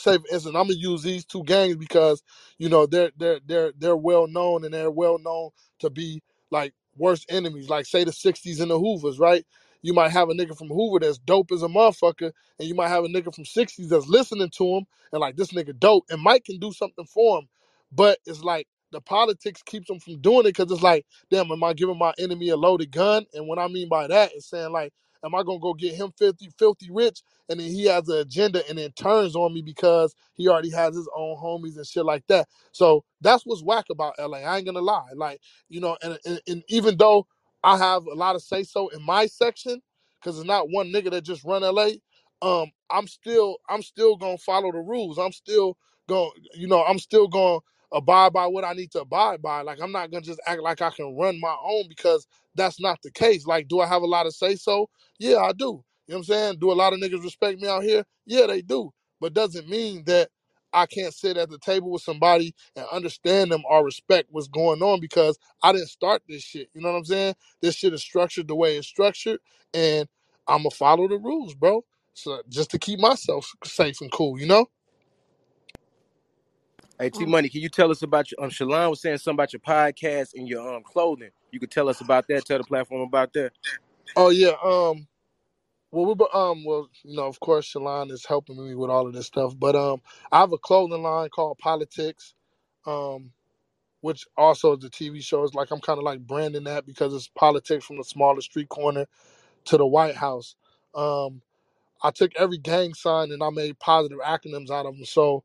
S6: say for instance, I'm gonna use these two gangs because you know they're they're they're they're well known and they're well known to be like worst enemies. Like say the '60s and the Hoovers, right? You might have a nigga from Hoover that's dope as a motherfucker, and you might have a nigga from '60s that's listening to him and like this nigga dope, and Mike can do something for him, but it's like the politics keeps him from doing it because it's like, damn, am I giving my enemy a loaded gun? And what I mean by that is saying like, am I gonna go get him filthy, filthy rich and then he has an agenda and then turns on me because he already has his own homies and shit like that. So that's what's whack about LA. I ain't gonna lie. Like, you know, and, and, and even though I have a lot of say so in my section, because it's not one nigga that just run LA, um, I'm still I'm still gonna follow the rules. I'm still gonna you know, I'm still gonna abide by what I need to abide by. Like I'm not gonna just act like I can run my own because that's not the case. Like, do I have a lot of say so? Yeah, I do. You know what I'm saying? Do a lot of niggas respect me out here? Yeah, they do. But doesn't mean that I can't sit at the table with somebody and understand them or respect what's going on because I didn't start this shit. You know what I'm saying? This shit is structured the way it's structured, and I'ma follow the rules, bro. So just to keep myself safe and cool, you know?
S1: Hey T
S4: Um,
S1: Money, can you tell us about your um Shalon was saying something about your podcast and your um clothing. You could tell us about that, tell the platform about that.
S6: Oh yeah, um, well we um well, you know, of course Shalon is helping me with all of this stuff. But um I have a clothing line called Politics. Um which also is a TV show. It's like I'm kind of like branding that because it's politics from the smallest street corner to the White House. Um, I took every gang sign and I made positive acronyms out of them. So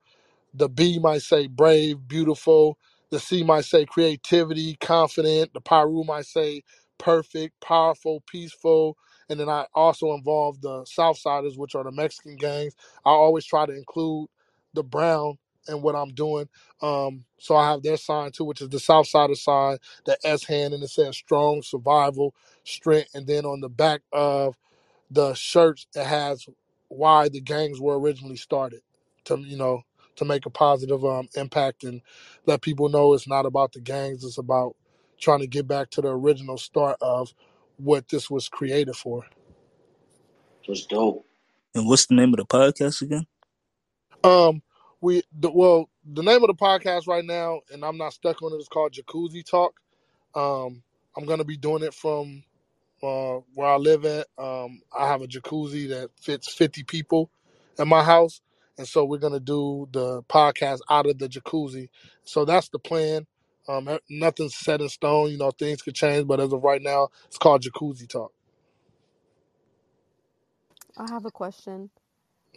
S6: the B might say brave, beautiful. The C might say creativity, confident. The Pyru might say perfect, powerful, peaceful. And then I also involve the Southsiders, which are the Mexican gangs. I always try to include the brown in what I'm doing. Um, so I have their sign too, which is the Southsider sign, the S hand, and it says strong, survival, strength. And then on the back of the shirts it has why the gangs were originally started to you know to make a positive um, impact and let people know it's not about the gangs it's about trying to get back to the original start of what this was created for
S2: That's dope.
S8: And what's the name of the podcast again?
S6: um we the, well the name of the podcast right now and i'm not stuck on it. it is called jacuzzi talk um i'm gonna be doing it from uh, where I live at, um, I have a jacuzzi that fits 50 people in my house. And so we're going to do the podcast out of the jacuzzi. So that's the plan. Um, nothing's set in stone. You know, things could change, but as of right now, it's called Jacuzzi Talk.
S13: I have a question.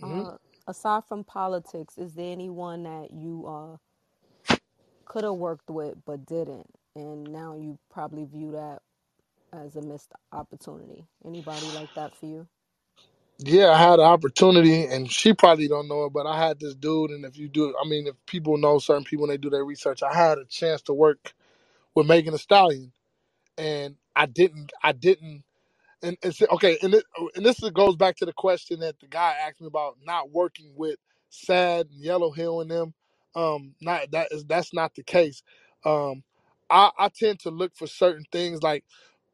S6: hmm
S13: Uh, aside from politics, is there anyone that you uh, could have worked with but didn't, and now you probably view that as a missed opportunity? Anybody like that for you?
S6: Yeah, I had an opportunity, and she probably don't know it, but I had this dude. And if you do, I mean, if people know certain people when they do their research, I had a chance to work with Megan Thee Stallion, and I didn't, I didn't and, say, okay, and it, and this is- goes back to the question that the guy asked me about not working with Sad and Yellow Hill and them. Um, not that is that's not the case. Um, I, I tend to look for certain things like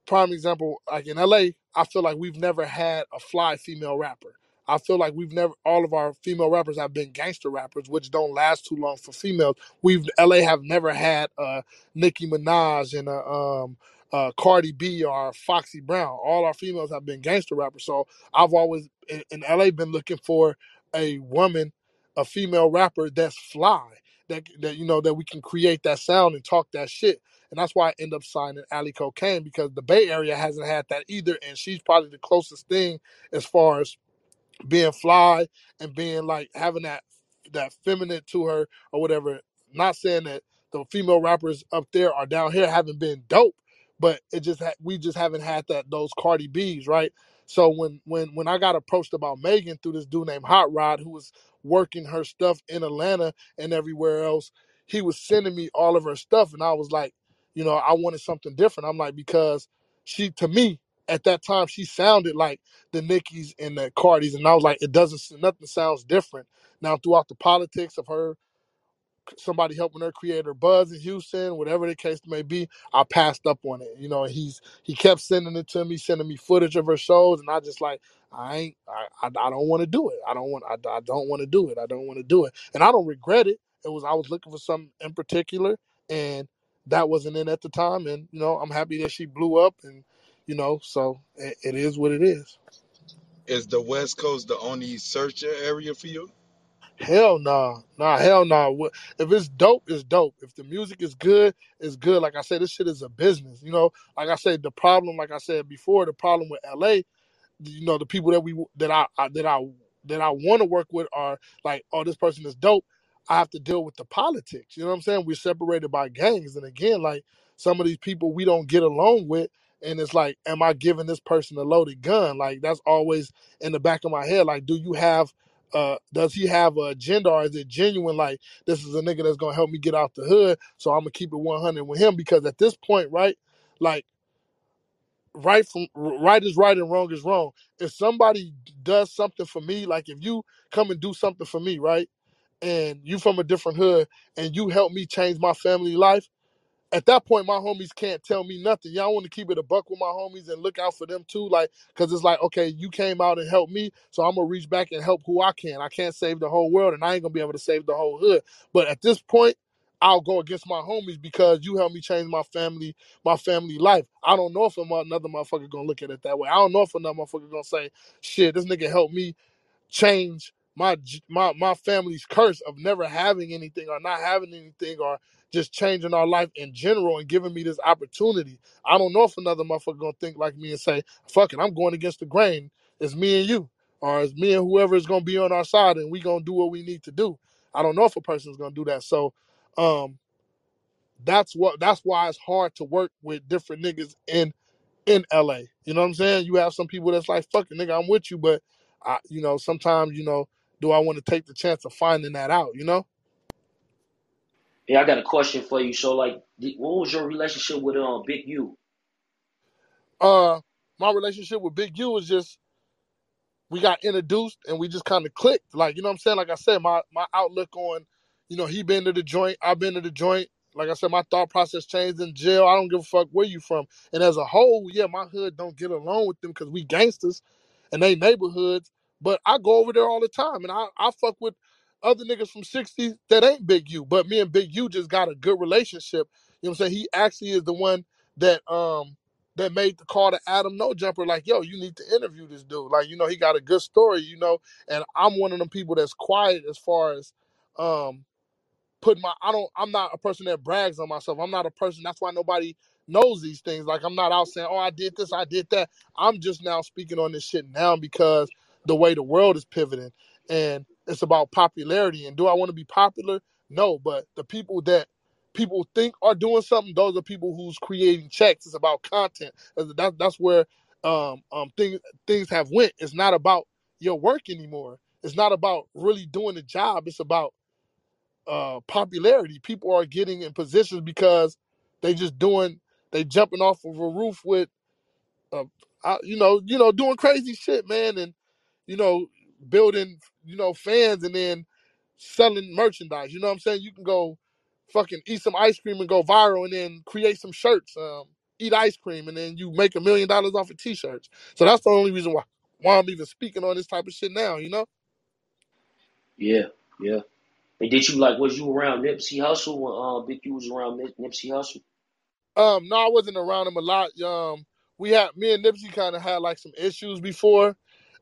S6: prime example, like in LA, I feel like we've never had a fly female rapper. I feel like we've never all of our female rappers have been gangster rappers, which don't last too long for females. We've LA have never had uh Nicki Minaj and a um uh Cardi B or Foxy Brown. All our females have been gangster rappers. So I've always in, in LA been looking for a woman, a female rapper that's fly. That, that you know that we can create that sound and talk that shit and that's why I end up signing Ally Cocaine because the Bay Area hasn't had that either, and she's probably the closest thing as far as being fly and being like having that that feminine to her or whatever. Not saying that the female rappers up there are down here haven't been dope, but it just ha- we just haven't had that those Cardi B's right. So when when when I got approached about Megan through this dude named Hot Rod who was working her stuff in Atlanta and everywhere else, he was sending me all of her stuff, and I was like, you know, I wanted something different. I'm like because she to me at that time she sounded like the Nickies and the Cardis, and I was like, it doesn't nothing sounds different. Now throughout the politics of her somebody helping her create her buzz in Houston, whatever the case may be, I passed up on it. You know, he's he kept sending it to me, sending me footage of her shows, and I just like I ain't I I, I don't want to do it. I don't want I, I don't want to do it. I don't want to do it, and I don't regret it. It was I was looking for something in particular, and that wasn't in at the time, and you know I'm happy that she blew up, and you know so it, it is what it is.
S9: Is the West Coast the only search area for you?
S6: Hell nah, nah, hell nah. If it's dope, it's dope. If the music is good, it's good. Like I said, this shit is a business. You know, like I said, the problem, like I said before, the problem with LA you know the people that we that I, I that I that I want to work with are like, oh, this person is dope. I have to deal with the politics. You know what I'm saying? We're separated by gangs, and again, like some of these people we don't get along with, and it's like, am I giving this person a loaded gun? Like that's always in the back of my head. Like, do you have uh does he have a agenda or is it genuine like this is a nigga that's gonna help me get out the hood so i'm gonna keep it 100 with him because at this point right like right from right is right and wrong is wrong. If somebody does something for me, like if you come and do something for me, right, and you from a different hood and you helped me change my family life at that point, my homies can't tell me nothing. Y'all want to keep it a buck with my homies and look out for them too, like, cause it's like, okay, you came out and helped me, so I'm gonna reach back and help who I can. I can't save the whole world, and I ain't gonna be able to save the whole hood. But at this point, I'll go against my homies because you helped me change my family, my family life. I don't know if another motherfucker gonna look at it that way. I don't know if another motherfucker gonna say, shit, this nigga helped me change my my my family's curse of never having anything or not having anything or just changing our life in general and giving me this opportunity. I don't know if another motherfucker gonna think like me and say, "Fuck it, I'm going against the grain." It's me and you, or it's me and whoever is gonna be on our side, and we gonna do what we need to do. I don't know if a person's gonna do that. So, um, that's what that's why it's hard to work with different niggas in in LA. You know what I'm saying? You have some people that's like, fuck it, nigga, I'm with you, but I, you know, sometimes, you know, do I want to take the chance of finding that out, you know?
S2: Yeah, I got a question for you. So, like, what was your relationship with um Big U?
S6: Uh my relationship with Big U was just we got introduced and we just kind of clicked. Like, you know what I'm saying? Like I said, my my outlook on, you know, he been to the joint, I've been to the joint. Like I said, my thought process changed in jail. I don't give a fuck where you from. And as a whole, yeah, my hood don't get along with them because we gangsters and they neighborhoods. But I go over there all the time and I, I fuck with other niggas from 60s that ain't Big U. But me and Big U just got a good relationship. You know what I'm saying? He actually is the one that um that made the call to Adam No Jumper, like, yo, you need to interview this dude. Like, you know, he got a good story, you know, and I'm one of them people that's quiet as far as um put my I don't I'm not a person that brags on myself. I'm not a person that's why nobody knows these things. Like I'm not out saying, "Oh, I did this, I did that." I'm just now speaking on this shit now because the way the world is pivoting and it's about popularity and do I want to be popular? No, but the people that people think are doing something, those are people who's creating checks. It's about content. That's that's where um um things things have went. It's not about your work anymore. It's not about really doing the job. It's about uh, popularity. People are getting in positions because they just doing they jumping off of a roof with uh, you know you know doing crazy shit, man, and you know building you know fans and then selling merchandise. You know what I'm saying? You can go fucking eat some ice cream and go viral, and then create some shirts. Um, eat ice cream and then you make a million dollars off of t-shirts. So that's the only reason why. why I'm even speaking on this type of shit now. You know.
S2: Yeah, yeah. And did you like? Was you around Nipsey Hussle when uh, Big U was around Nip- Nipsey Hussle?
S6: Um, no, I wasn't around him a lot. Um, we had me and Nipsey kind of had like some issues before,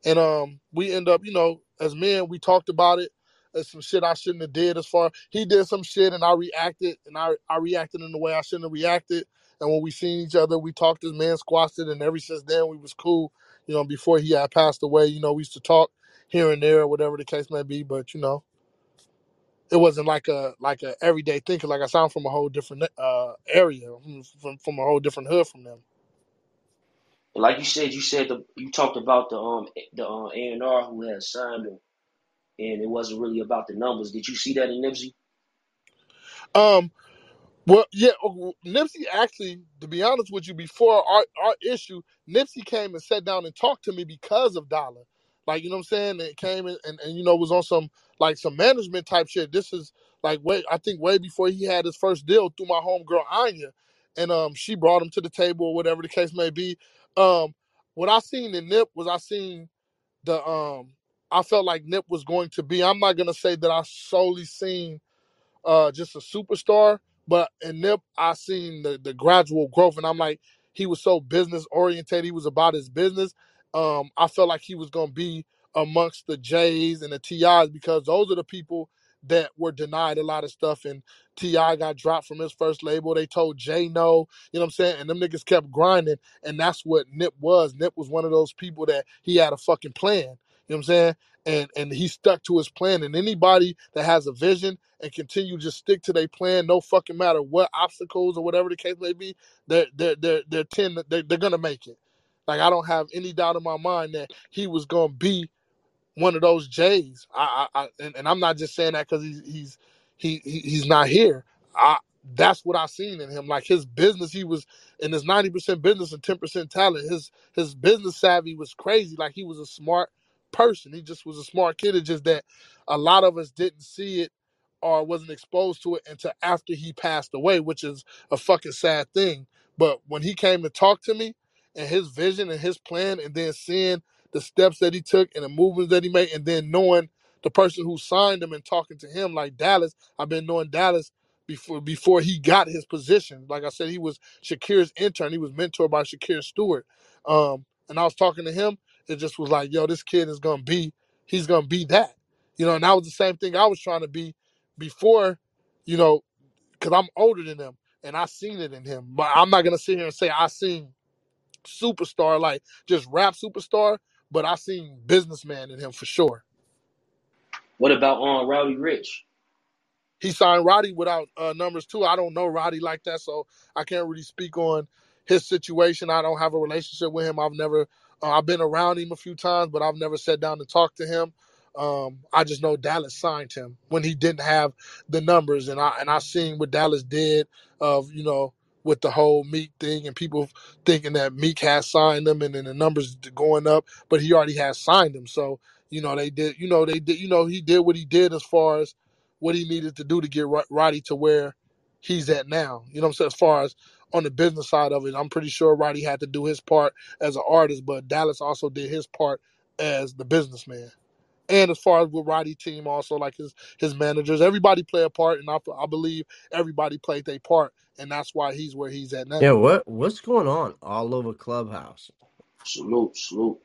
S6: and um, we end up, you know, as men, we talked about it. As some shit I shouldn't have did. As far he did some shit, and I reacted, and I I reacted in the way I shouldn't have reacted. And when we seen each other, we talked as men, squashed it, and ever since then we was cool. You know, before he had passed away, you know, we used to talk here and there, or whatever the case may be. But you know, it wasn't like a like a everyday thing. 'cause like I sound from a whole different uh area, from from a whole different hood from them.
S2: Like you said, you said the you talked about the um the uh, A and R who had signed him, and it wasn't really about the numbers. Did you see that in Nipsey?
S6: Um, Well, yeah, Nipsey actually, to be honest with you, before our, our issue, Nipsey came and sat down and talked to me because of Dollar. Like, you know what I'm saying? It came and, and, and you know, was on some like some management type shit. This is like way I think way before he had his first deal through my homegirl Anya. And um she brought him to the table or whatever the case may be. Um what I seen in Nip was I seen the um I felt like Nip was going to be, I'm not gonna say that I solely seen uh just a superstar. But in Nip, I seen the the gradual growth, and I'm like, he was so business oriented. He was about his business. Um, I felt like he was gonna be amongst the J's and the T.I.'s because those are the people that were denied a lot of stuff. And T.I. got dropped from his first label. They told Jay no. You know what I'm saying? And them niggas kept grinding, and that's what Nip was. Nip was one of those people that he had a fucking plan. You know what I'm saying? And and he stuck to his plan. And anybody that has a vision and continue just stick to their plan, no fucking matter what obstacles or whatever the case may be, they're they're they're they're tend they're, they're gonna make it. Like I don't have any doubt in my mind that he was gonna be one of those Jays. I, I, I and, and I'm not just saying that because he's he's he, he he's not here. I that's what I seen in him. Like his business, he was in his 90% business and 10% talent. His his business savvy was crazy. Like he was a smart person. He just was a smart kid. It's just that a lot of us didn't see it or wasn't exposed to it until after he passed away, which is a fucking sad thing. But when he came to talk to me and his vision and his plan, and then seeing the steps that he took and the movements that he made, and then knowing the person who signed him and talking to him, like Dallas, I've been knowing Dallas before before he got his position. Like I said, he was Shakir's intern. He was mentored by Shakir Stewart. Um, and I was talking to him. It just was like, yo, this kid is gonna be, he's gonna be that. You know, and that was the same thing I was trying to be before, you know, because I'm older than him and I seen it in him. But I'm not gonna sit here and say I seen superstar like just rap superstar, but I seen businessman in him for sure.
S2: What about um Roddy Ricch?
S6: he signed Roddy without uh, numbers too. I don't know Roddy like that, so I can't really speak on his situation. I don't have a relationship with him. I've never, uh, I've been around him a few times, but I've never sat down to talk to him. Um, I just know Dallas signed him when he didn't have the numbers, and I and I seen what Dallas did of you know with the whole Meek thing and people thinking that Meek has signed him and then the numbers going up, but he already has signed him. So you know they did, you know they did, you know he did what he did as far as what he needed to do to get Ro- Roddy to where he's at now. You know what I'm saying? As far as on the business side of it, I'm pretty sure Roddy had to do his part as an artist, but Dallas also did his part as the businessman. And as far as with Roddy team, also like his his managers, everybody play a part, and I, I believe everybody played their part, and that's why he's where he's at now.
S14: Yeah, what what's going on all over Clubhouse?
S2: Salute, salute.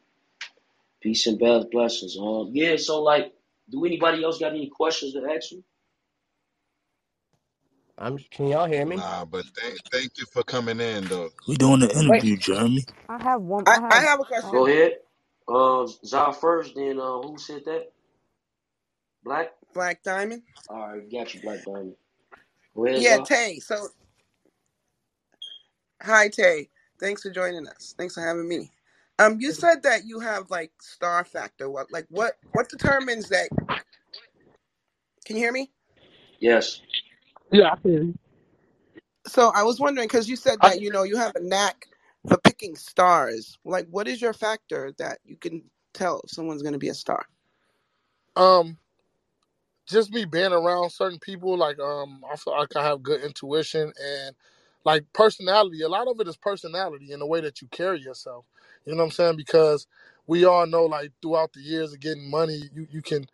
S2: Peace and best blessings. Um, yeah. So like, do anybody else got any questions to ask me?
S14: I'm can y'all hear me?
S9: Nah, but thank thank you for coming in though.
S8: We doing the
S15: Wait,
S8: interview, Jeremy.
S13: I have one.
S15: I,
S13: I
S15: I
S13: have.
S15: have a
S13: Oh,
S2: Go
S15: question.
S2: ahead. Uh, Zal first, then uh, who said that? Black.
S15: Black Diamond.
S2: All right, got you, Black Diamond. Go ahead,
S15: Yeah,
S2: Zal.
S15: Tay. So, hi, Tay. Thanks for joining us. Thanks for having me. Um, you said that you have like star factor. What, like, what, what determines that? Can you hear me?
S2: Yes.
S6: Yeah, I can.
S15: So I was wondering because you said
S6: I,
S15: that you know you have a knack for picking stars. Like, what is your factor that you can tell if someone's going to be a star?
S6: um, just me being around certain people, like um, I feel like I have good intuition and like personality. A lot of it is personality and the way that you carry yourself. You know what I'm saying? Because we all know like throughout the years of getting money, you you can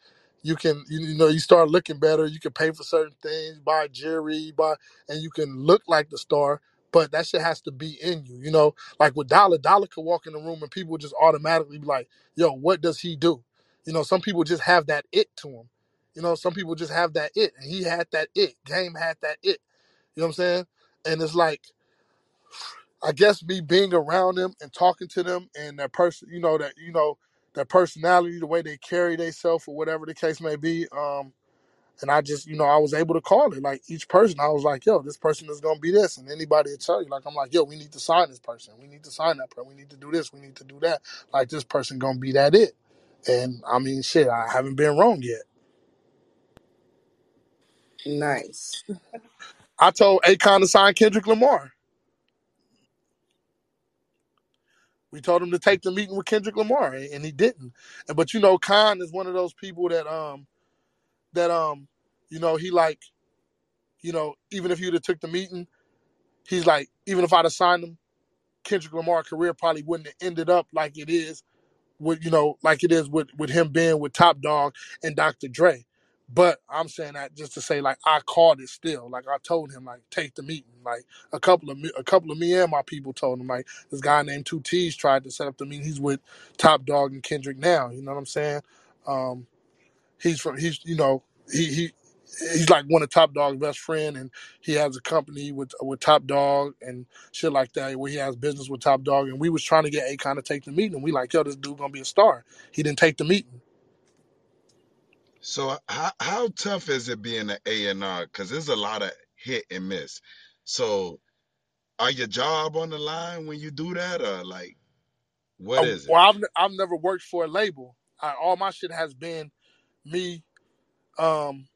S6: you can you know you start looking better. You can pay for certain things, buy jewelry, buy, and you can look like the star. But that shit has to be in you, you know. Like with Dollar, Dollar could walk in the room and people would just automatically be like, "Yo, what does he do?" You know, some people just have that it to him. You know, some people just have that it, and he had that it. Game had that it. You know what I'm saying? And it's like I guess me being around them and talking to them and that person, you know, that you know, their personality, the way they carry themselves or whatever the case may be. Um, and I just, you know, I was able to call it. Like each person, I was like, yo, this person is gonna be this. And anybody will tell you, like, I'm like, yo, we need to sign this person. We need to sign that person. We need to do this. We need to do that. Like this person gonna be that it. And I mean, shit, I haven't been wrong yet.
S15: Nice.
S6: I told Akon to sign Kendrick Lamar. We told him to take the meeting with Kendrick Lamar, and he didn't. And but you know, Kon is one of those people that um that um you know he like you know even if you'd have took the meeting, he's like even if I'd have signed him, Kendrick Lamar career probably wouldn't have ended up like it is with you know like it is with with him being with Top Dawg and Dr. Dre. But I'm saying that just to say like I called it still. Like I told him like take the meeting. Like a couple of me, a couple of me and my people told him like this guy named Two T's tried to set up the meeting. He's with Top Dawg and Kendrick now. You know what I'm saying? Um, he's from he's you know he he he's like one of Top Dawg's best friend, and he has a company with with Top Dawg and shit like that, where he has business with Top Dawg. And we was trying to get Akon to take the meeting, and we like, yo, this dude gonna be a star. He didn't take the meeting.
S9: So how how tough is it being an A and R? Because there's a lot of hit and miss. So are your job on the line when you do that, or like what
S6: Uh,
S9: is it?
S6: well, I've I've never worked for a label. I, all my shit has been me um,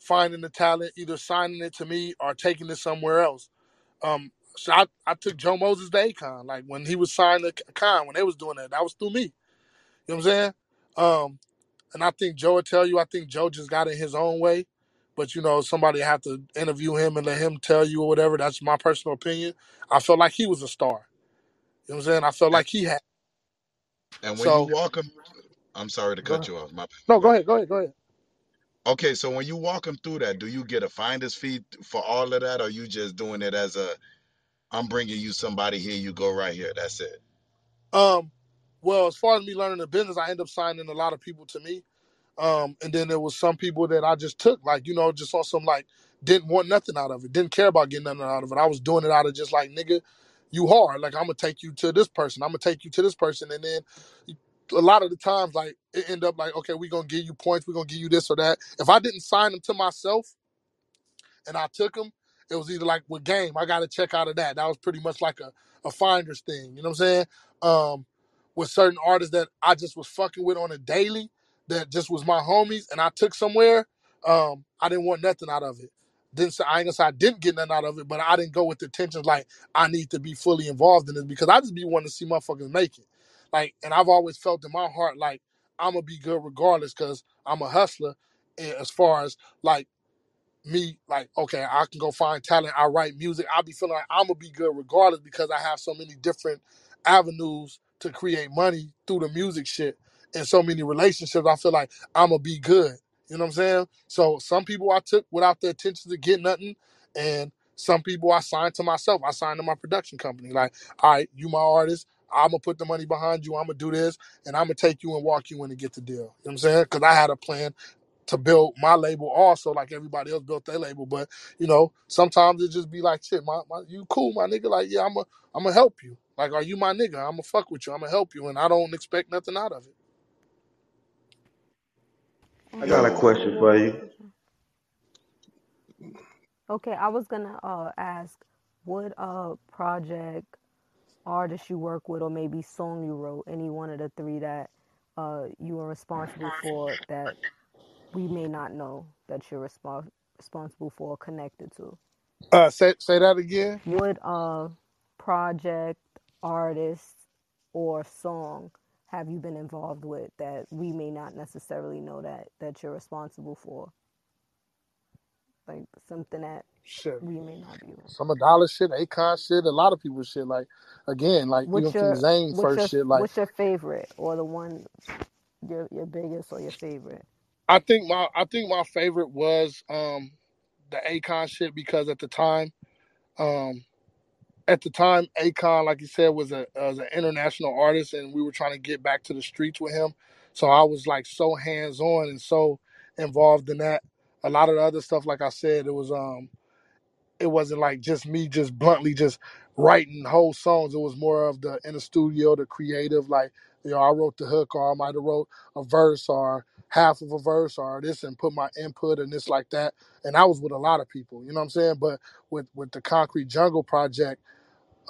S6: finding the talent, either signing it to me or taking it somewhere else. Um, so I, I took Joe Moses to Akon. Like when he was signed to Akon, when they was doing that, that was through me. You know what I'm saying? Um, and I think Joe would tell you, I think Joe just got in his own way. But you know, somebody have to interview him and let him tell you or whatever. That's my personal opinion. I felt like he was a star. You know what I'm saying? I felt like he had.
S9: and when you
S6: So
S9: walk them, I'm sorry to cut you off. My.
S6: No,
S9: Go ahead,
S6: go ahead, go ahead.
S9: Okay, so when you walk them through that, do you get a finder's fee for all of that, or you just doing it as a I'm bringing you somebody here, you go right here. That's it.
S6: Um, well, as far as me learning the business, I end up signing a lot of people to me. Um, and then there was some people that I just took, like, you know, just on some like didn't want nothing out of it, didn't care about getting nothing out of it. I was doing it out of just like, nigga, you hard. Like I'm gonna take you to this person, I'm gonna take you to this person, and then a lot of the times like it end up like, okay, we're gonna give you points, we're gonna give you this or that. If I didn't sign them to myself, and I took them, it was either like with game, I got to check out of that. That was pretty much like a, a finder's thing. You know what I'm saying? Um, with certain artists that I just was fucking with on a daily, that just was my homies, and I took somewhere, um, I didn't want nothing out of it. Didn't say I ain't gonna say I didn't get nothing out of it, but I didn't go with the intentions like I need to be fully involved in this because I just be wanting to see motherfuckers make it. Like, and I've always felt in my heart like I'm gonna be good regardless because I'm a hustler. And as far as like me like okay i can go find talent i write music i'll be feeling like i'm gonna be good regardless because i have so many different avenues to create money through the music shit and so many relationships i feel like i'm gonna be good you know what i'm saying so some people i took without the intention to get nothing and some people i signed to myself i signed to my production company like all right you my artist i'm gonna put the money behind you i'm gonna do this and i'm gonna take you and walk you in and get the deal you know what i'm saying because i had a plan to build my label also like everybody else built their label. But you know, sometimes it just be like, shit, my, my you cool, my nigga. Like, yeah, I'm a I'm gonna help you. Like, are you my nigga? I'm gonna fuck with you. I'm gonna help you, and I don't expect nothing out of it.
S7: I got a
S13: And
S7: question for you.
S13: okay, I was gonna uh, ask, what uh project artist you work with, or maybe song you wrote, any one of the three that uh you were responsible for that we may not know that you're respons- responsible for or connected to.
S6: Uh, say say that again.
S13: What uh project, artist, or song have you been involved with that we may not necessarily know that that you're responsible for? Like something that
S6: Shit,
S13: we may not be.
S6: some of Dollar shit, Akon shit, a lot of people shit. Like again, like even
S13: What's
S6: from
S13: your
S6: Zayn
S13: what's
S6: first
S13: your
S6: shit. Like
S13: what's your favorite or the one your your biggest or your favorite?
S6: I think my I think my favorite was um the Akon shit because at the time, um at the time Akon, like you said, was a was an international artist, and we were trying to get back to the streets with him. So I was like so hands on and so involved in that. A lot of the other stuff, like I said, it was um it wasn't like just me just bluntly just writing whole songs. It was more of the in the studio, the creative, like, you know, I wrote the hook or I might have wrote a verse or half of a verse or this and put my input and this like that. And I was with a lot of people, you know what I'm saying? But with with the Concrete Jungle project,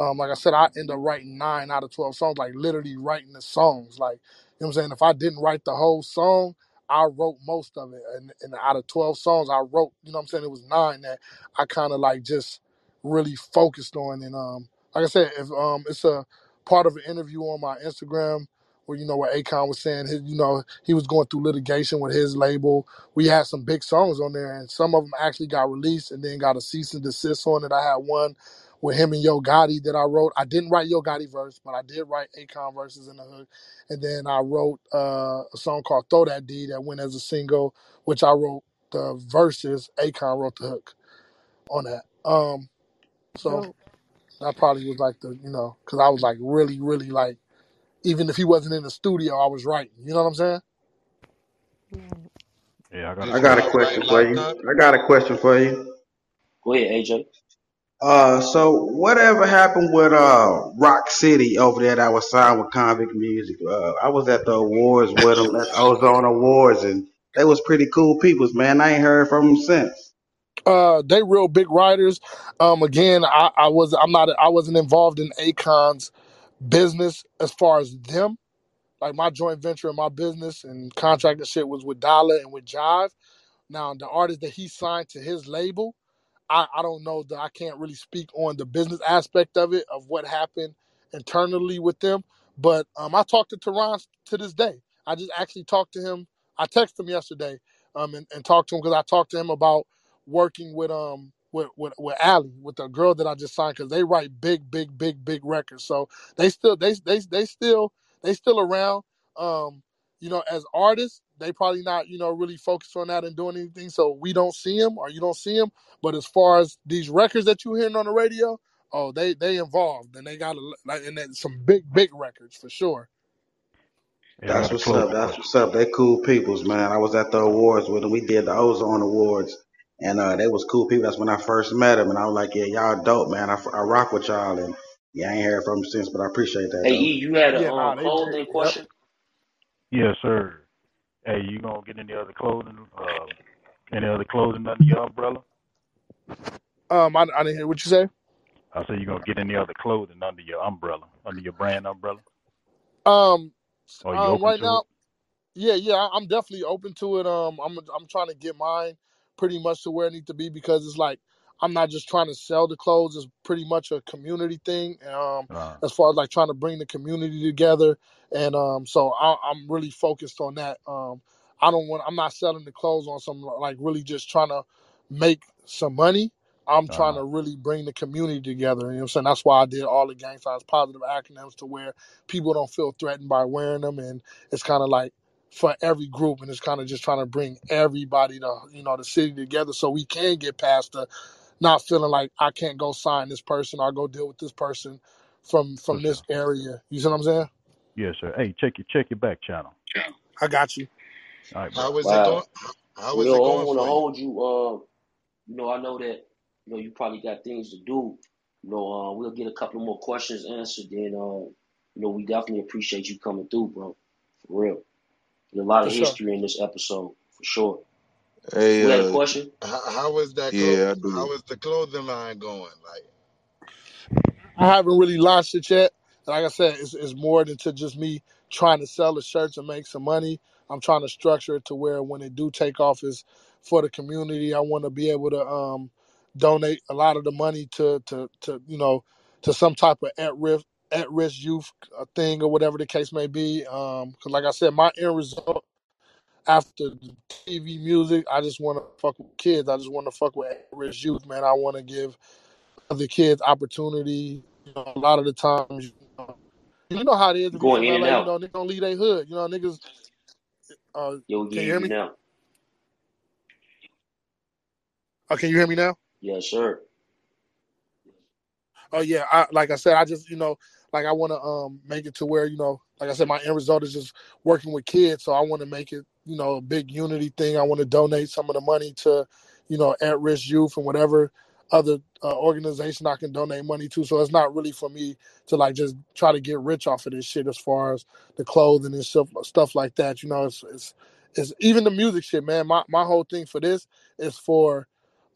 S6: um, like I said, I end up writing nine out of twelve songs, like literally writing the songs. Like, you know what I'm saying? If I didn't write the whole song, I wrote most of it. And, and out of twelve songs, I wrote, you know what I'm saying? It was nine that I kind of like just really focused on. And um, like I said, if um, it's a part of an interview on my Instagram where you know what Akon was saying his, you know, he was going through litigation with his label. We had some big songs on there, and some of them actually got released and then got a cease and desist on it. I had one with him and Yo Gotti that I wrote. I didn't write Yo Gotti verse, but I did write Akon verses in the hook. And then I wrote uh, a song called Throw That D that went as a single, which I wrote the verses. Akon wrote the hook on that. Um, so
S13: Dope.
S6: that probably was like the, you know, because I was like really, really like, even if he wasn't in the studio, I was writing. You know what I'm saying?
S13: Right.
S16: Yeah, I got a
S7: I
S9: Did you
S7: got a
S16: question.
S9: ever write
S7: for
S9: locked
S7: you.
S9: up?
S7: I got a question for you.
S2: Go ahead, AJ.
S7: Uh, so whatever happened with uh Rock City over there that was signed with Konvict Muzik? Uh, I was at the awards with them, at Ozone Awards, and they was pretty cool peoples, man. I ain't heard from them since.
S6: Uh, they real big writers. Um, again, I, I was I'm not I wasn't involved in Akon's business as far as them. Like my joint venture in my business and contract and shit was with Dollar and with Jive. Now the artist that he signed to his label, I, I don't know that I can't really speak on the business aspect of it of what happened internally with them. But um, I talked to Teron to this day. I just actually talked to him. I texted him yesterday um, and, and talked to him because I talked to him about working with um with with, with Ally, with the girl that I just signed, because they write big, big, big, big records. So they still they they they still they still around. Um, you know, as artists, they probably not you know really focused on that and doing anything. So we don't see them or you don't see them. But as far as these records that you're hearing on the radio, oh, they they involved and they got a, like and then some big big records for sure.
S16: Yeah, I
S7: That's what's up. That's what's up. They cool peoples, man. I was at the awards with them. We did the Ozone Awards, and uh, they was cool people. That's when I first met them, and I was like, yeah, y'all dope, man. I, I rock with y'all, and yeah, I ain't heard from them since, but I appreciate that
S2: Hey,
S7: though.
S2: E, you had a
S6: Yeah,
S2: um
S6: nah, they they yep.
S2: question?
S16: Yes, sir. Hey, you gonna get any other clothing? Uh, any other clothing under your umbrella?
S6: Um, I, I didn't hear what you say.
S16: I say you gonna get any other clothing under your umbrella, under your brand umbrella,
S6: Um,
S16: or you
S6: um,
S16: open
S6: right
S16: to
S6: now,
S16: it?
S6: Yeah, yeah, I- I'm definitely open to it. Um, I'm I'm trying to get mine pretty much to where it needs to be because it's like I'm not just trying to sell the clothes. It's pretty much a community thing. Um, as far as like trying to bring the community together, and um, so I, I'm really focused on that. Um, I don't want. I'm not selling the clothes on some like really just trying to make some money. I'm trying
S16: uh,
S6: to really bring the community together. You know what I'm saying? That's why I did all the gang signs positive acronyms to where people don't feel threatened by wearing them, and it's kind of like for every group and it's kind of just trying to bring everybody to you know the city together so we can get past the not feeling like I can't go sign this person or go deal with this person from
S16: for
S6: from
S16: sure.
S6: this area. You see what I'm saying?
S16: Yes, sir. Hey, check your check your back channel.
S6: I got you.
S16: All right, bro.
S9: How is it going?
S2: Wow.
S9: How
S2: Well,
S9: is
S2: I
S9: it
S2: don't
S9: going
S2: want to hold you. Uh, you know, I know that you know you probably got things to do. You know, uh, we'll get a couple more questions answered. Then, uh, you know, we definitely appreciate you coming through, bro. For real. There's a lot
S6: For
S2: of
S6: sure.
S2: history in this episode, for sure.
S5: Hey,
S2: Who had a
S5: uh,
S2: question?
S9: How, how is that? Clo-
S5: yeah, I
S9: how
S5: do.
S9: is the clothing line going? Like,
S6: I haven't really launched it yet. Like I said, it's, it's more than to just me trying to sell the shirts and make some money. I'm trying to structure it to where when it do take off is for the community. I want to be able to um, donate a lot of the money to to to you know to some type of at risk at risk youth uh, thing or whatever the case may be. Um, 'cause like I said, my end result after the TV music, I just want to fuck with kids. I just want to fuck with rich youth, man. I want to give other kids opportunity. You know, a lot of the times, you know, you know how it is
S2: You
S6: if you
S2: going in and
S6: LA. You know, niggas don't leave their hood. You know, niggas. Uh,
S2: Yo, can
S6: you
S2: hear
S6: hear me?
S2: now.
S6: Oh, can you hear me now?
S2: Yeah, sure.
S6: Oh yeah, I, like I said, I just you know, like I want to um make it to where you know, like I said, my end result is just working with kids. So I want to make it you know a big unity thing. I want to donate some of the money to, you know, at risk youth and whatever other uh, organization I can donate money to. So it's not really for me to like just try to get rich off of this shit as far as the clothing and stuff stuff like that. You know, it's it's, it's even the music shit, man. My my whole thing for this is for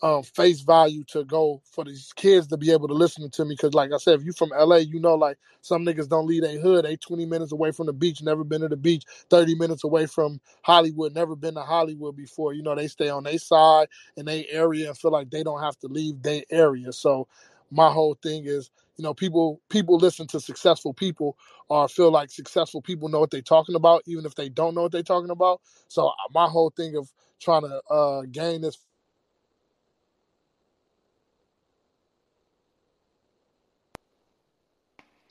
S6: um, face value to go for these kids to be able to listen to me. Cause like I said, if you from LA, you know, like some niggas don't leave their hood. They 20 minutes away from the beach, never been to the beach, 30 minutes away from Hollywood, never been to Hollywood before. You know, they stay on their side in their area and feel like they don't have to leave their area. So my whole thing is, you know, people people listen to successful people or feel like successful people know what they're talking about, even if they don't know what they're talking about. So uh, my whole thing of trying to uh, gain this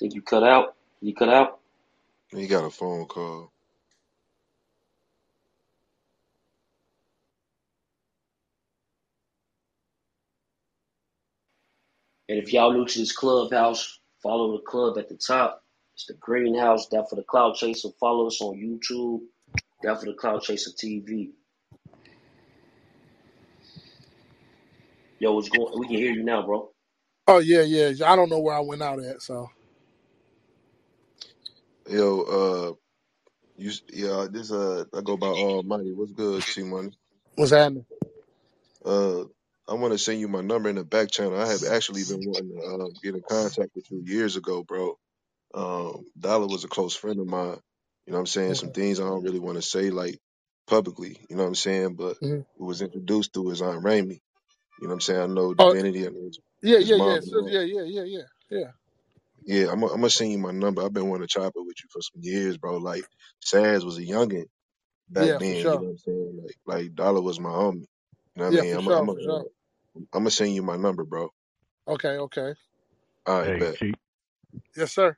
S2: Think you cut out? You cut out?
S17: He got a phone call.
S2: And if y'all new to this clubhouse, follow the club at the top. It's the Greenhouse, that for the Cloud Chaser. Follow us on YouTube, that for the Cloud Chaser TV. Yo, what's going? We can hear you now, bro.
S6: Oh yeah, yeah. I don't know where I went out at. So
S17: Yo, uh, you, yeah, this, uh, I go by Almighty. What's good, C Money?
S6: what's happening?
S17: Uh, I want to send you my number in the back channel. I have actually been wanting to uh, get in contact with you years ago, bro. Um, Dollar was a close friend of mine. You know what I'm saying? Some things I don't really want to say, like, publicly. You know what I'm saying? But
S6: hmm
S17: we was introduced to his Aunt Raimi. You know what I'm saying? I know
S6: Oh
S17: Divinity. I know his,
S6: yeah,
S17: his
S6: yeah,
S17: mom
S6: yeah.
S17: and
S6: So,
S17: all.
S6: yeah, yeah, yeah, yeah, yeah.
S17: Yeah, I'm gonna I'm gonna send you my number. I've been wanting to chop it with you for some years, bro. Like Saz was a youngin back
S6: Yeah, for
S17: then. You
S6: sure.
S17: know what I'm saying? Like like Dollar was my homie. You know what I
S6: Yeah,
S17: mean?
S6: for
S17: I'm i I'm
S6: sure,
S17: i
S6: for sure.
S17: I'm gonna send you my number, bro.
S6: Okay, okay.
S17: All right,
S16: Hey,
S17: bet.
S16: Chief.
S6: Yes, sir.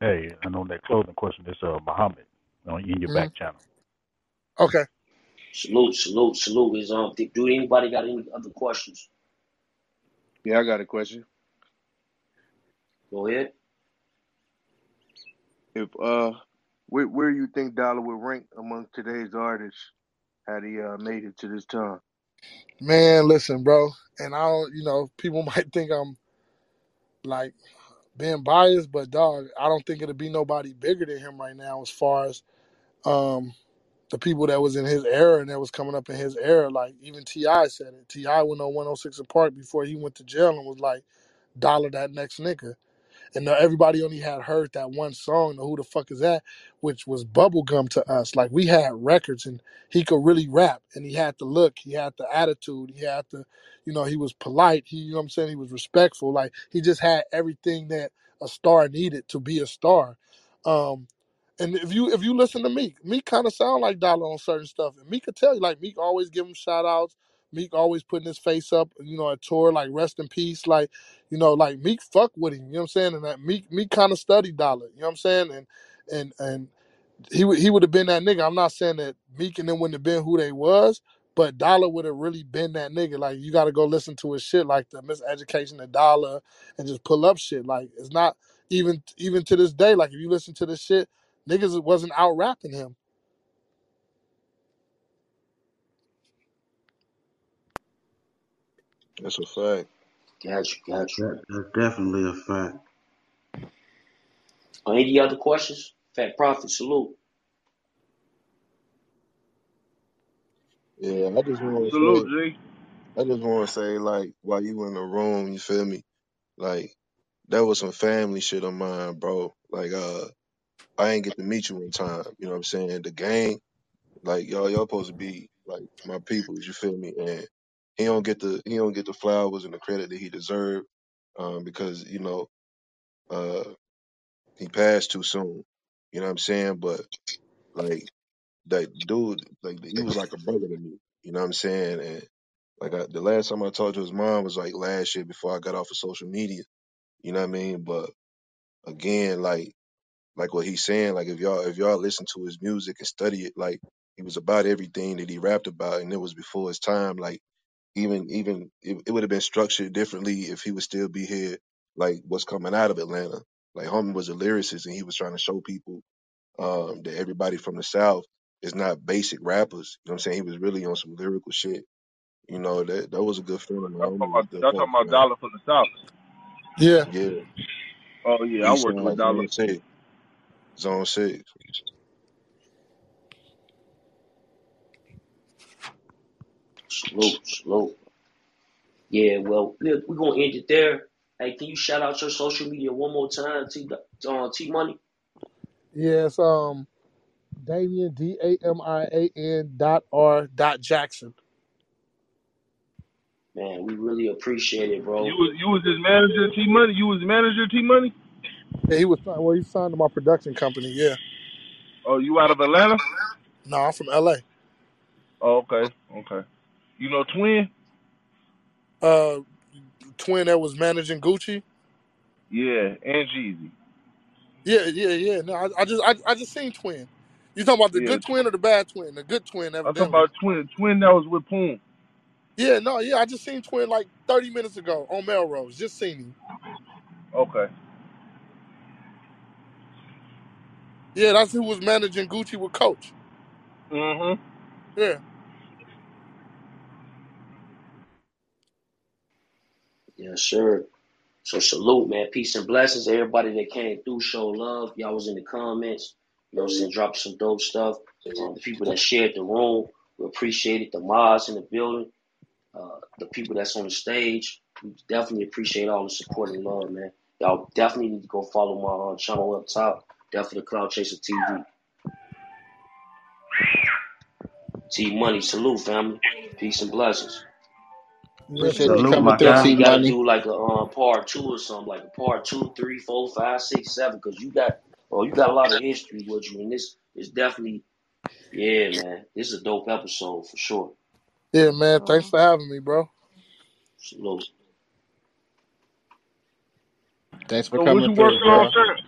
S16: Hey, and on that closing question, it's uh Muhammad on in your
S6: hmm
S16: back channel.
S6: Okay.
S2: Salute, salute, salute. Is um, do anybody got any other questions?
S1: Yeah, I got a question.
S2: Go ahead.
S1: If uh, where where you think Dollar would rank among today's artists had he uh made it to this time?
S6: Man, listen, bro. And I don't, you know, people might think I'm like being biased, but dog, I don't think it'll be nobody bigger than him right now as far as um the people that was in his era and that was coming up in his era. Like even T.I. said it. T.I. went on 106 & Park before he went to jail and was like, dollar that next nigga. And everybody only had heard that one song, "Who the fuck is that," which was bubblegum to us. Like we had records, and he could really rap, and he had the look, he had the attitude, he had the, you know, he was polite. He, you know, what I'm saying, he was respectful. Like he just had everything that a star needed to be a star. Um, and if you if you listen to Meek, Meek kind of sound like Dollar on certain stuff, and Meek could tell you like Meek always give him shout outs. Meek always putting his face up, you know, at tour like rest in peace, like you know, like Meek fuck with him, you know what I'm saying? And that Meek Meek kind of studied Dollar, you know what I'm saying? And and and he would he would have been that nigga. I'm not saying that Meek and them wouldn't have been who they was, but Dollar would have really been that nigga. Like you got to go listen to his shit, like the Miseducation of Dollar, and just pull up shit. Like it's not even even to this day. Like if you listen to this shit, niggas wasn't out rapping him.
S17: That's a fact.
S2: Got you, got you.
S7: That's definitely a fact.
S2: Any other questions? Fat Prophet, salute.
S17: Yeah, I just want to
S1: Salute,
S17: say,
S1: G.
S17: I just want to say, like, while you in the room, you feel me? Like, that was some family shit of mine, bro. Like, uh, I ain't get to meet you in time. You know what I'm saying? The gang, like, y'all, y'all supposed to be like my peoples. You feel me? And he don't get the he don't get the flowers and the credit that he deserved, um, because you know, uh, he passed too soon. You know what I'm saying? But like. that dude, like he was like a brother to me. You know what I'm saying? And like I, the last time I talked to his mom was like last year before I got off of social media. You know what I mean? But again, like like what he's saying, like if y'all if y'all listen to his music and study it, like he was about everything that he rapped about, and it was before his time. Like even even it, it would have been structured differently if he would still be here. Like what's coming out of Atlanta. Like homie was a lyricist, and he was trying to show people um, that everybody from the South is not basic rappers. You know what I'm saying? He was really on some lyrical shit. You know that that was a good feeling. Man.
S18: Y'all talking
S17: was
S18: about,
S17: a good
S18: y'all talking about. Dollar from the South.
S6: Yeah.
S17: Yeah,
S18: Oh yeah, I
S17: East
S18: worked with
S17: Side
S18: Dollar.
S17: Zone Six, Zone Six.
S2: Salute, salute. Yeah, well, we're, we're gonna end it there. Hey, can you shout out your social media one more time, T uh, T Money?
S6: Yes. Um, Damian D A M I A N dot R dot Jackson.
S2: Man, we really appreciate it, bro.
S18: You
S2: bro.
S18: was you was his manager, T Money. You was manager, T Money.
S6: Yeah, he was well. He signed to my production company. Yeah.
S18: Oh, you out of Atlanta?
S6: No, I'm from L.A.
S18: Oh, okay, okay. You know Twin?
S6: Uh, twin that was managing Gucci.
S18: Yeah, and Jeezy.
S6: Yeah, yeah, yeah. No, I, I just I, I just seen twin. You talking about the
S18: Yeah,
S6: good twin or the bad twin? The good twin,
S18: I'm talking
S6: evidently.
S18: about Twin. Twin that was with Poon.
S6: Yeah, no, yeah. I just seen twin like 30 minutes ago on Melrose. Just seen him.
S18: Okay.
S6: Yeah, that's who was managing Gucci with Coach.
S18: Mhm.
S6: Yeah.
S2: Yes, sir. So salute, man. Peace and blessings. Everybody that came through, show love. Y'all was in the comments. You know what I'm saying? Dropped some dope stuff. Um, the people that shared the room, we appreciate it. The mods in the building, uh, the people that's on the stage, we definitely appreciate all the support and love, man. Y'all definitely need to go follow my uh, channel up top. Definitely Cloud Chaser TV. T Money, salute, family. Peace and blessings.
S6: Yes,
S3: Appreciate you.
S7: Salute,
S3: coming
S7: my
S3: through,
S7: guy.
S2: Definitely
S3: T
S2: got to
S3: Money.
S2: do like a um, part two or something, like a part two, three, four, five, six, seven, because you got, oh, you got a lot of history with you, and this is definitely, yeah, man, this is a dope episode for sure.
S6: Yeah, man. Thanks
S2: Um,
S6: for having me, bro.
S2: salute.
S3: Thanks for
S18: So what
S3: coming
S18: you
S3: through,
S18: working on,
S3: bro.
S18: sir?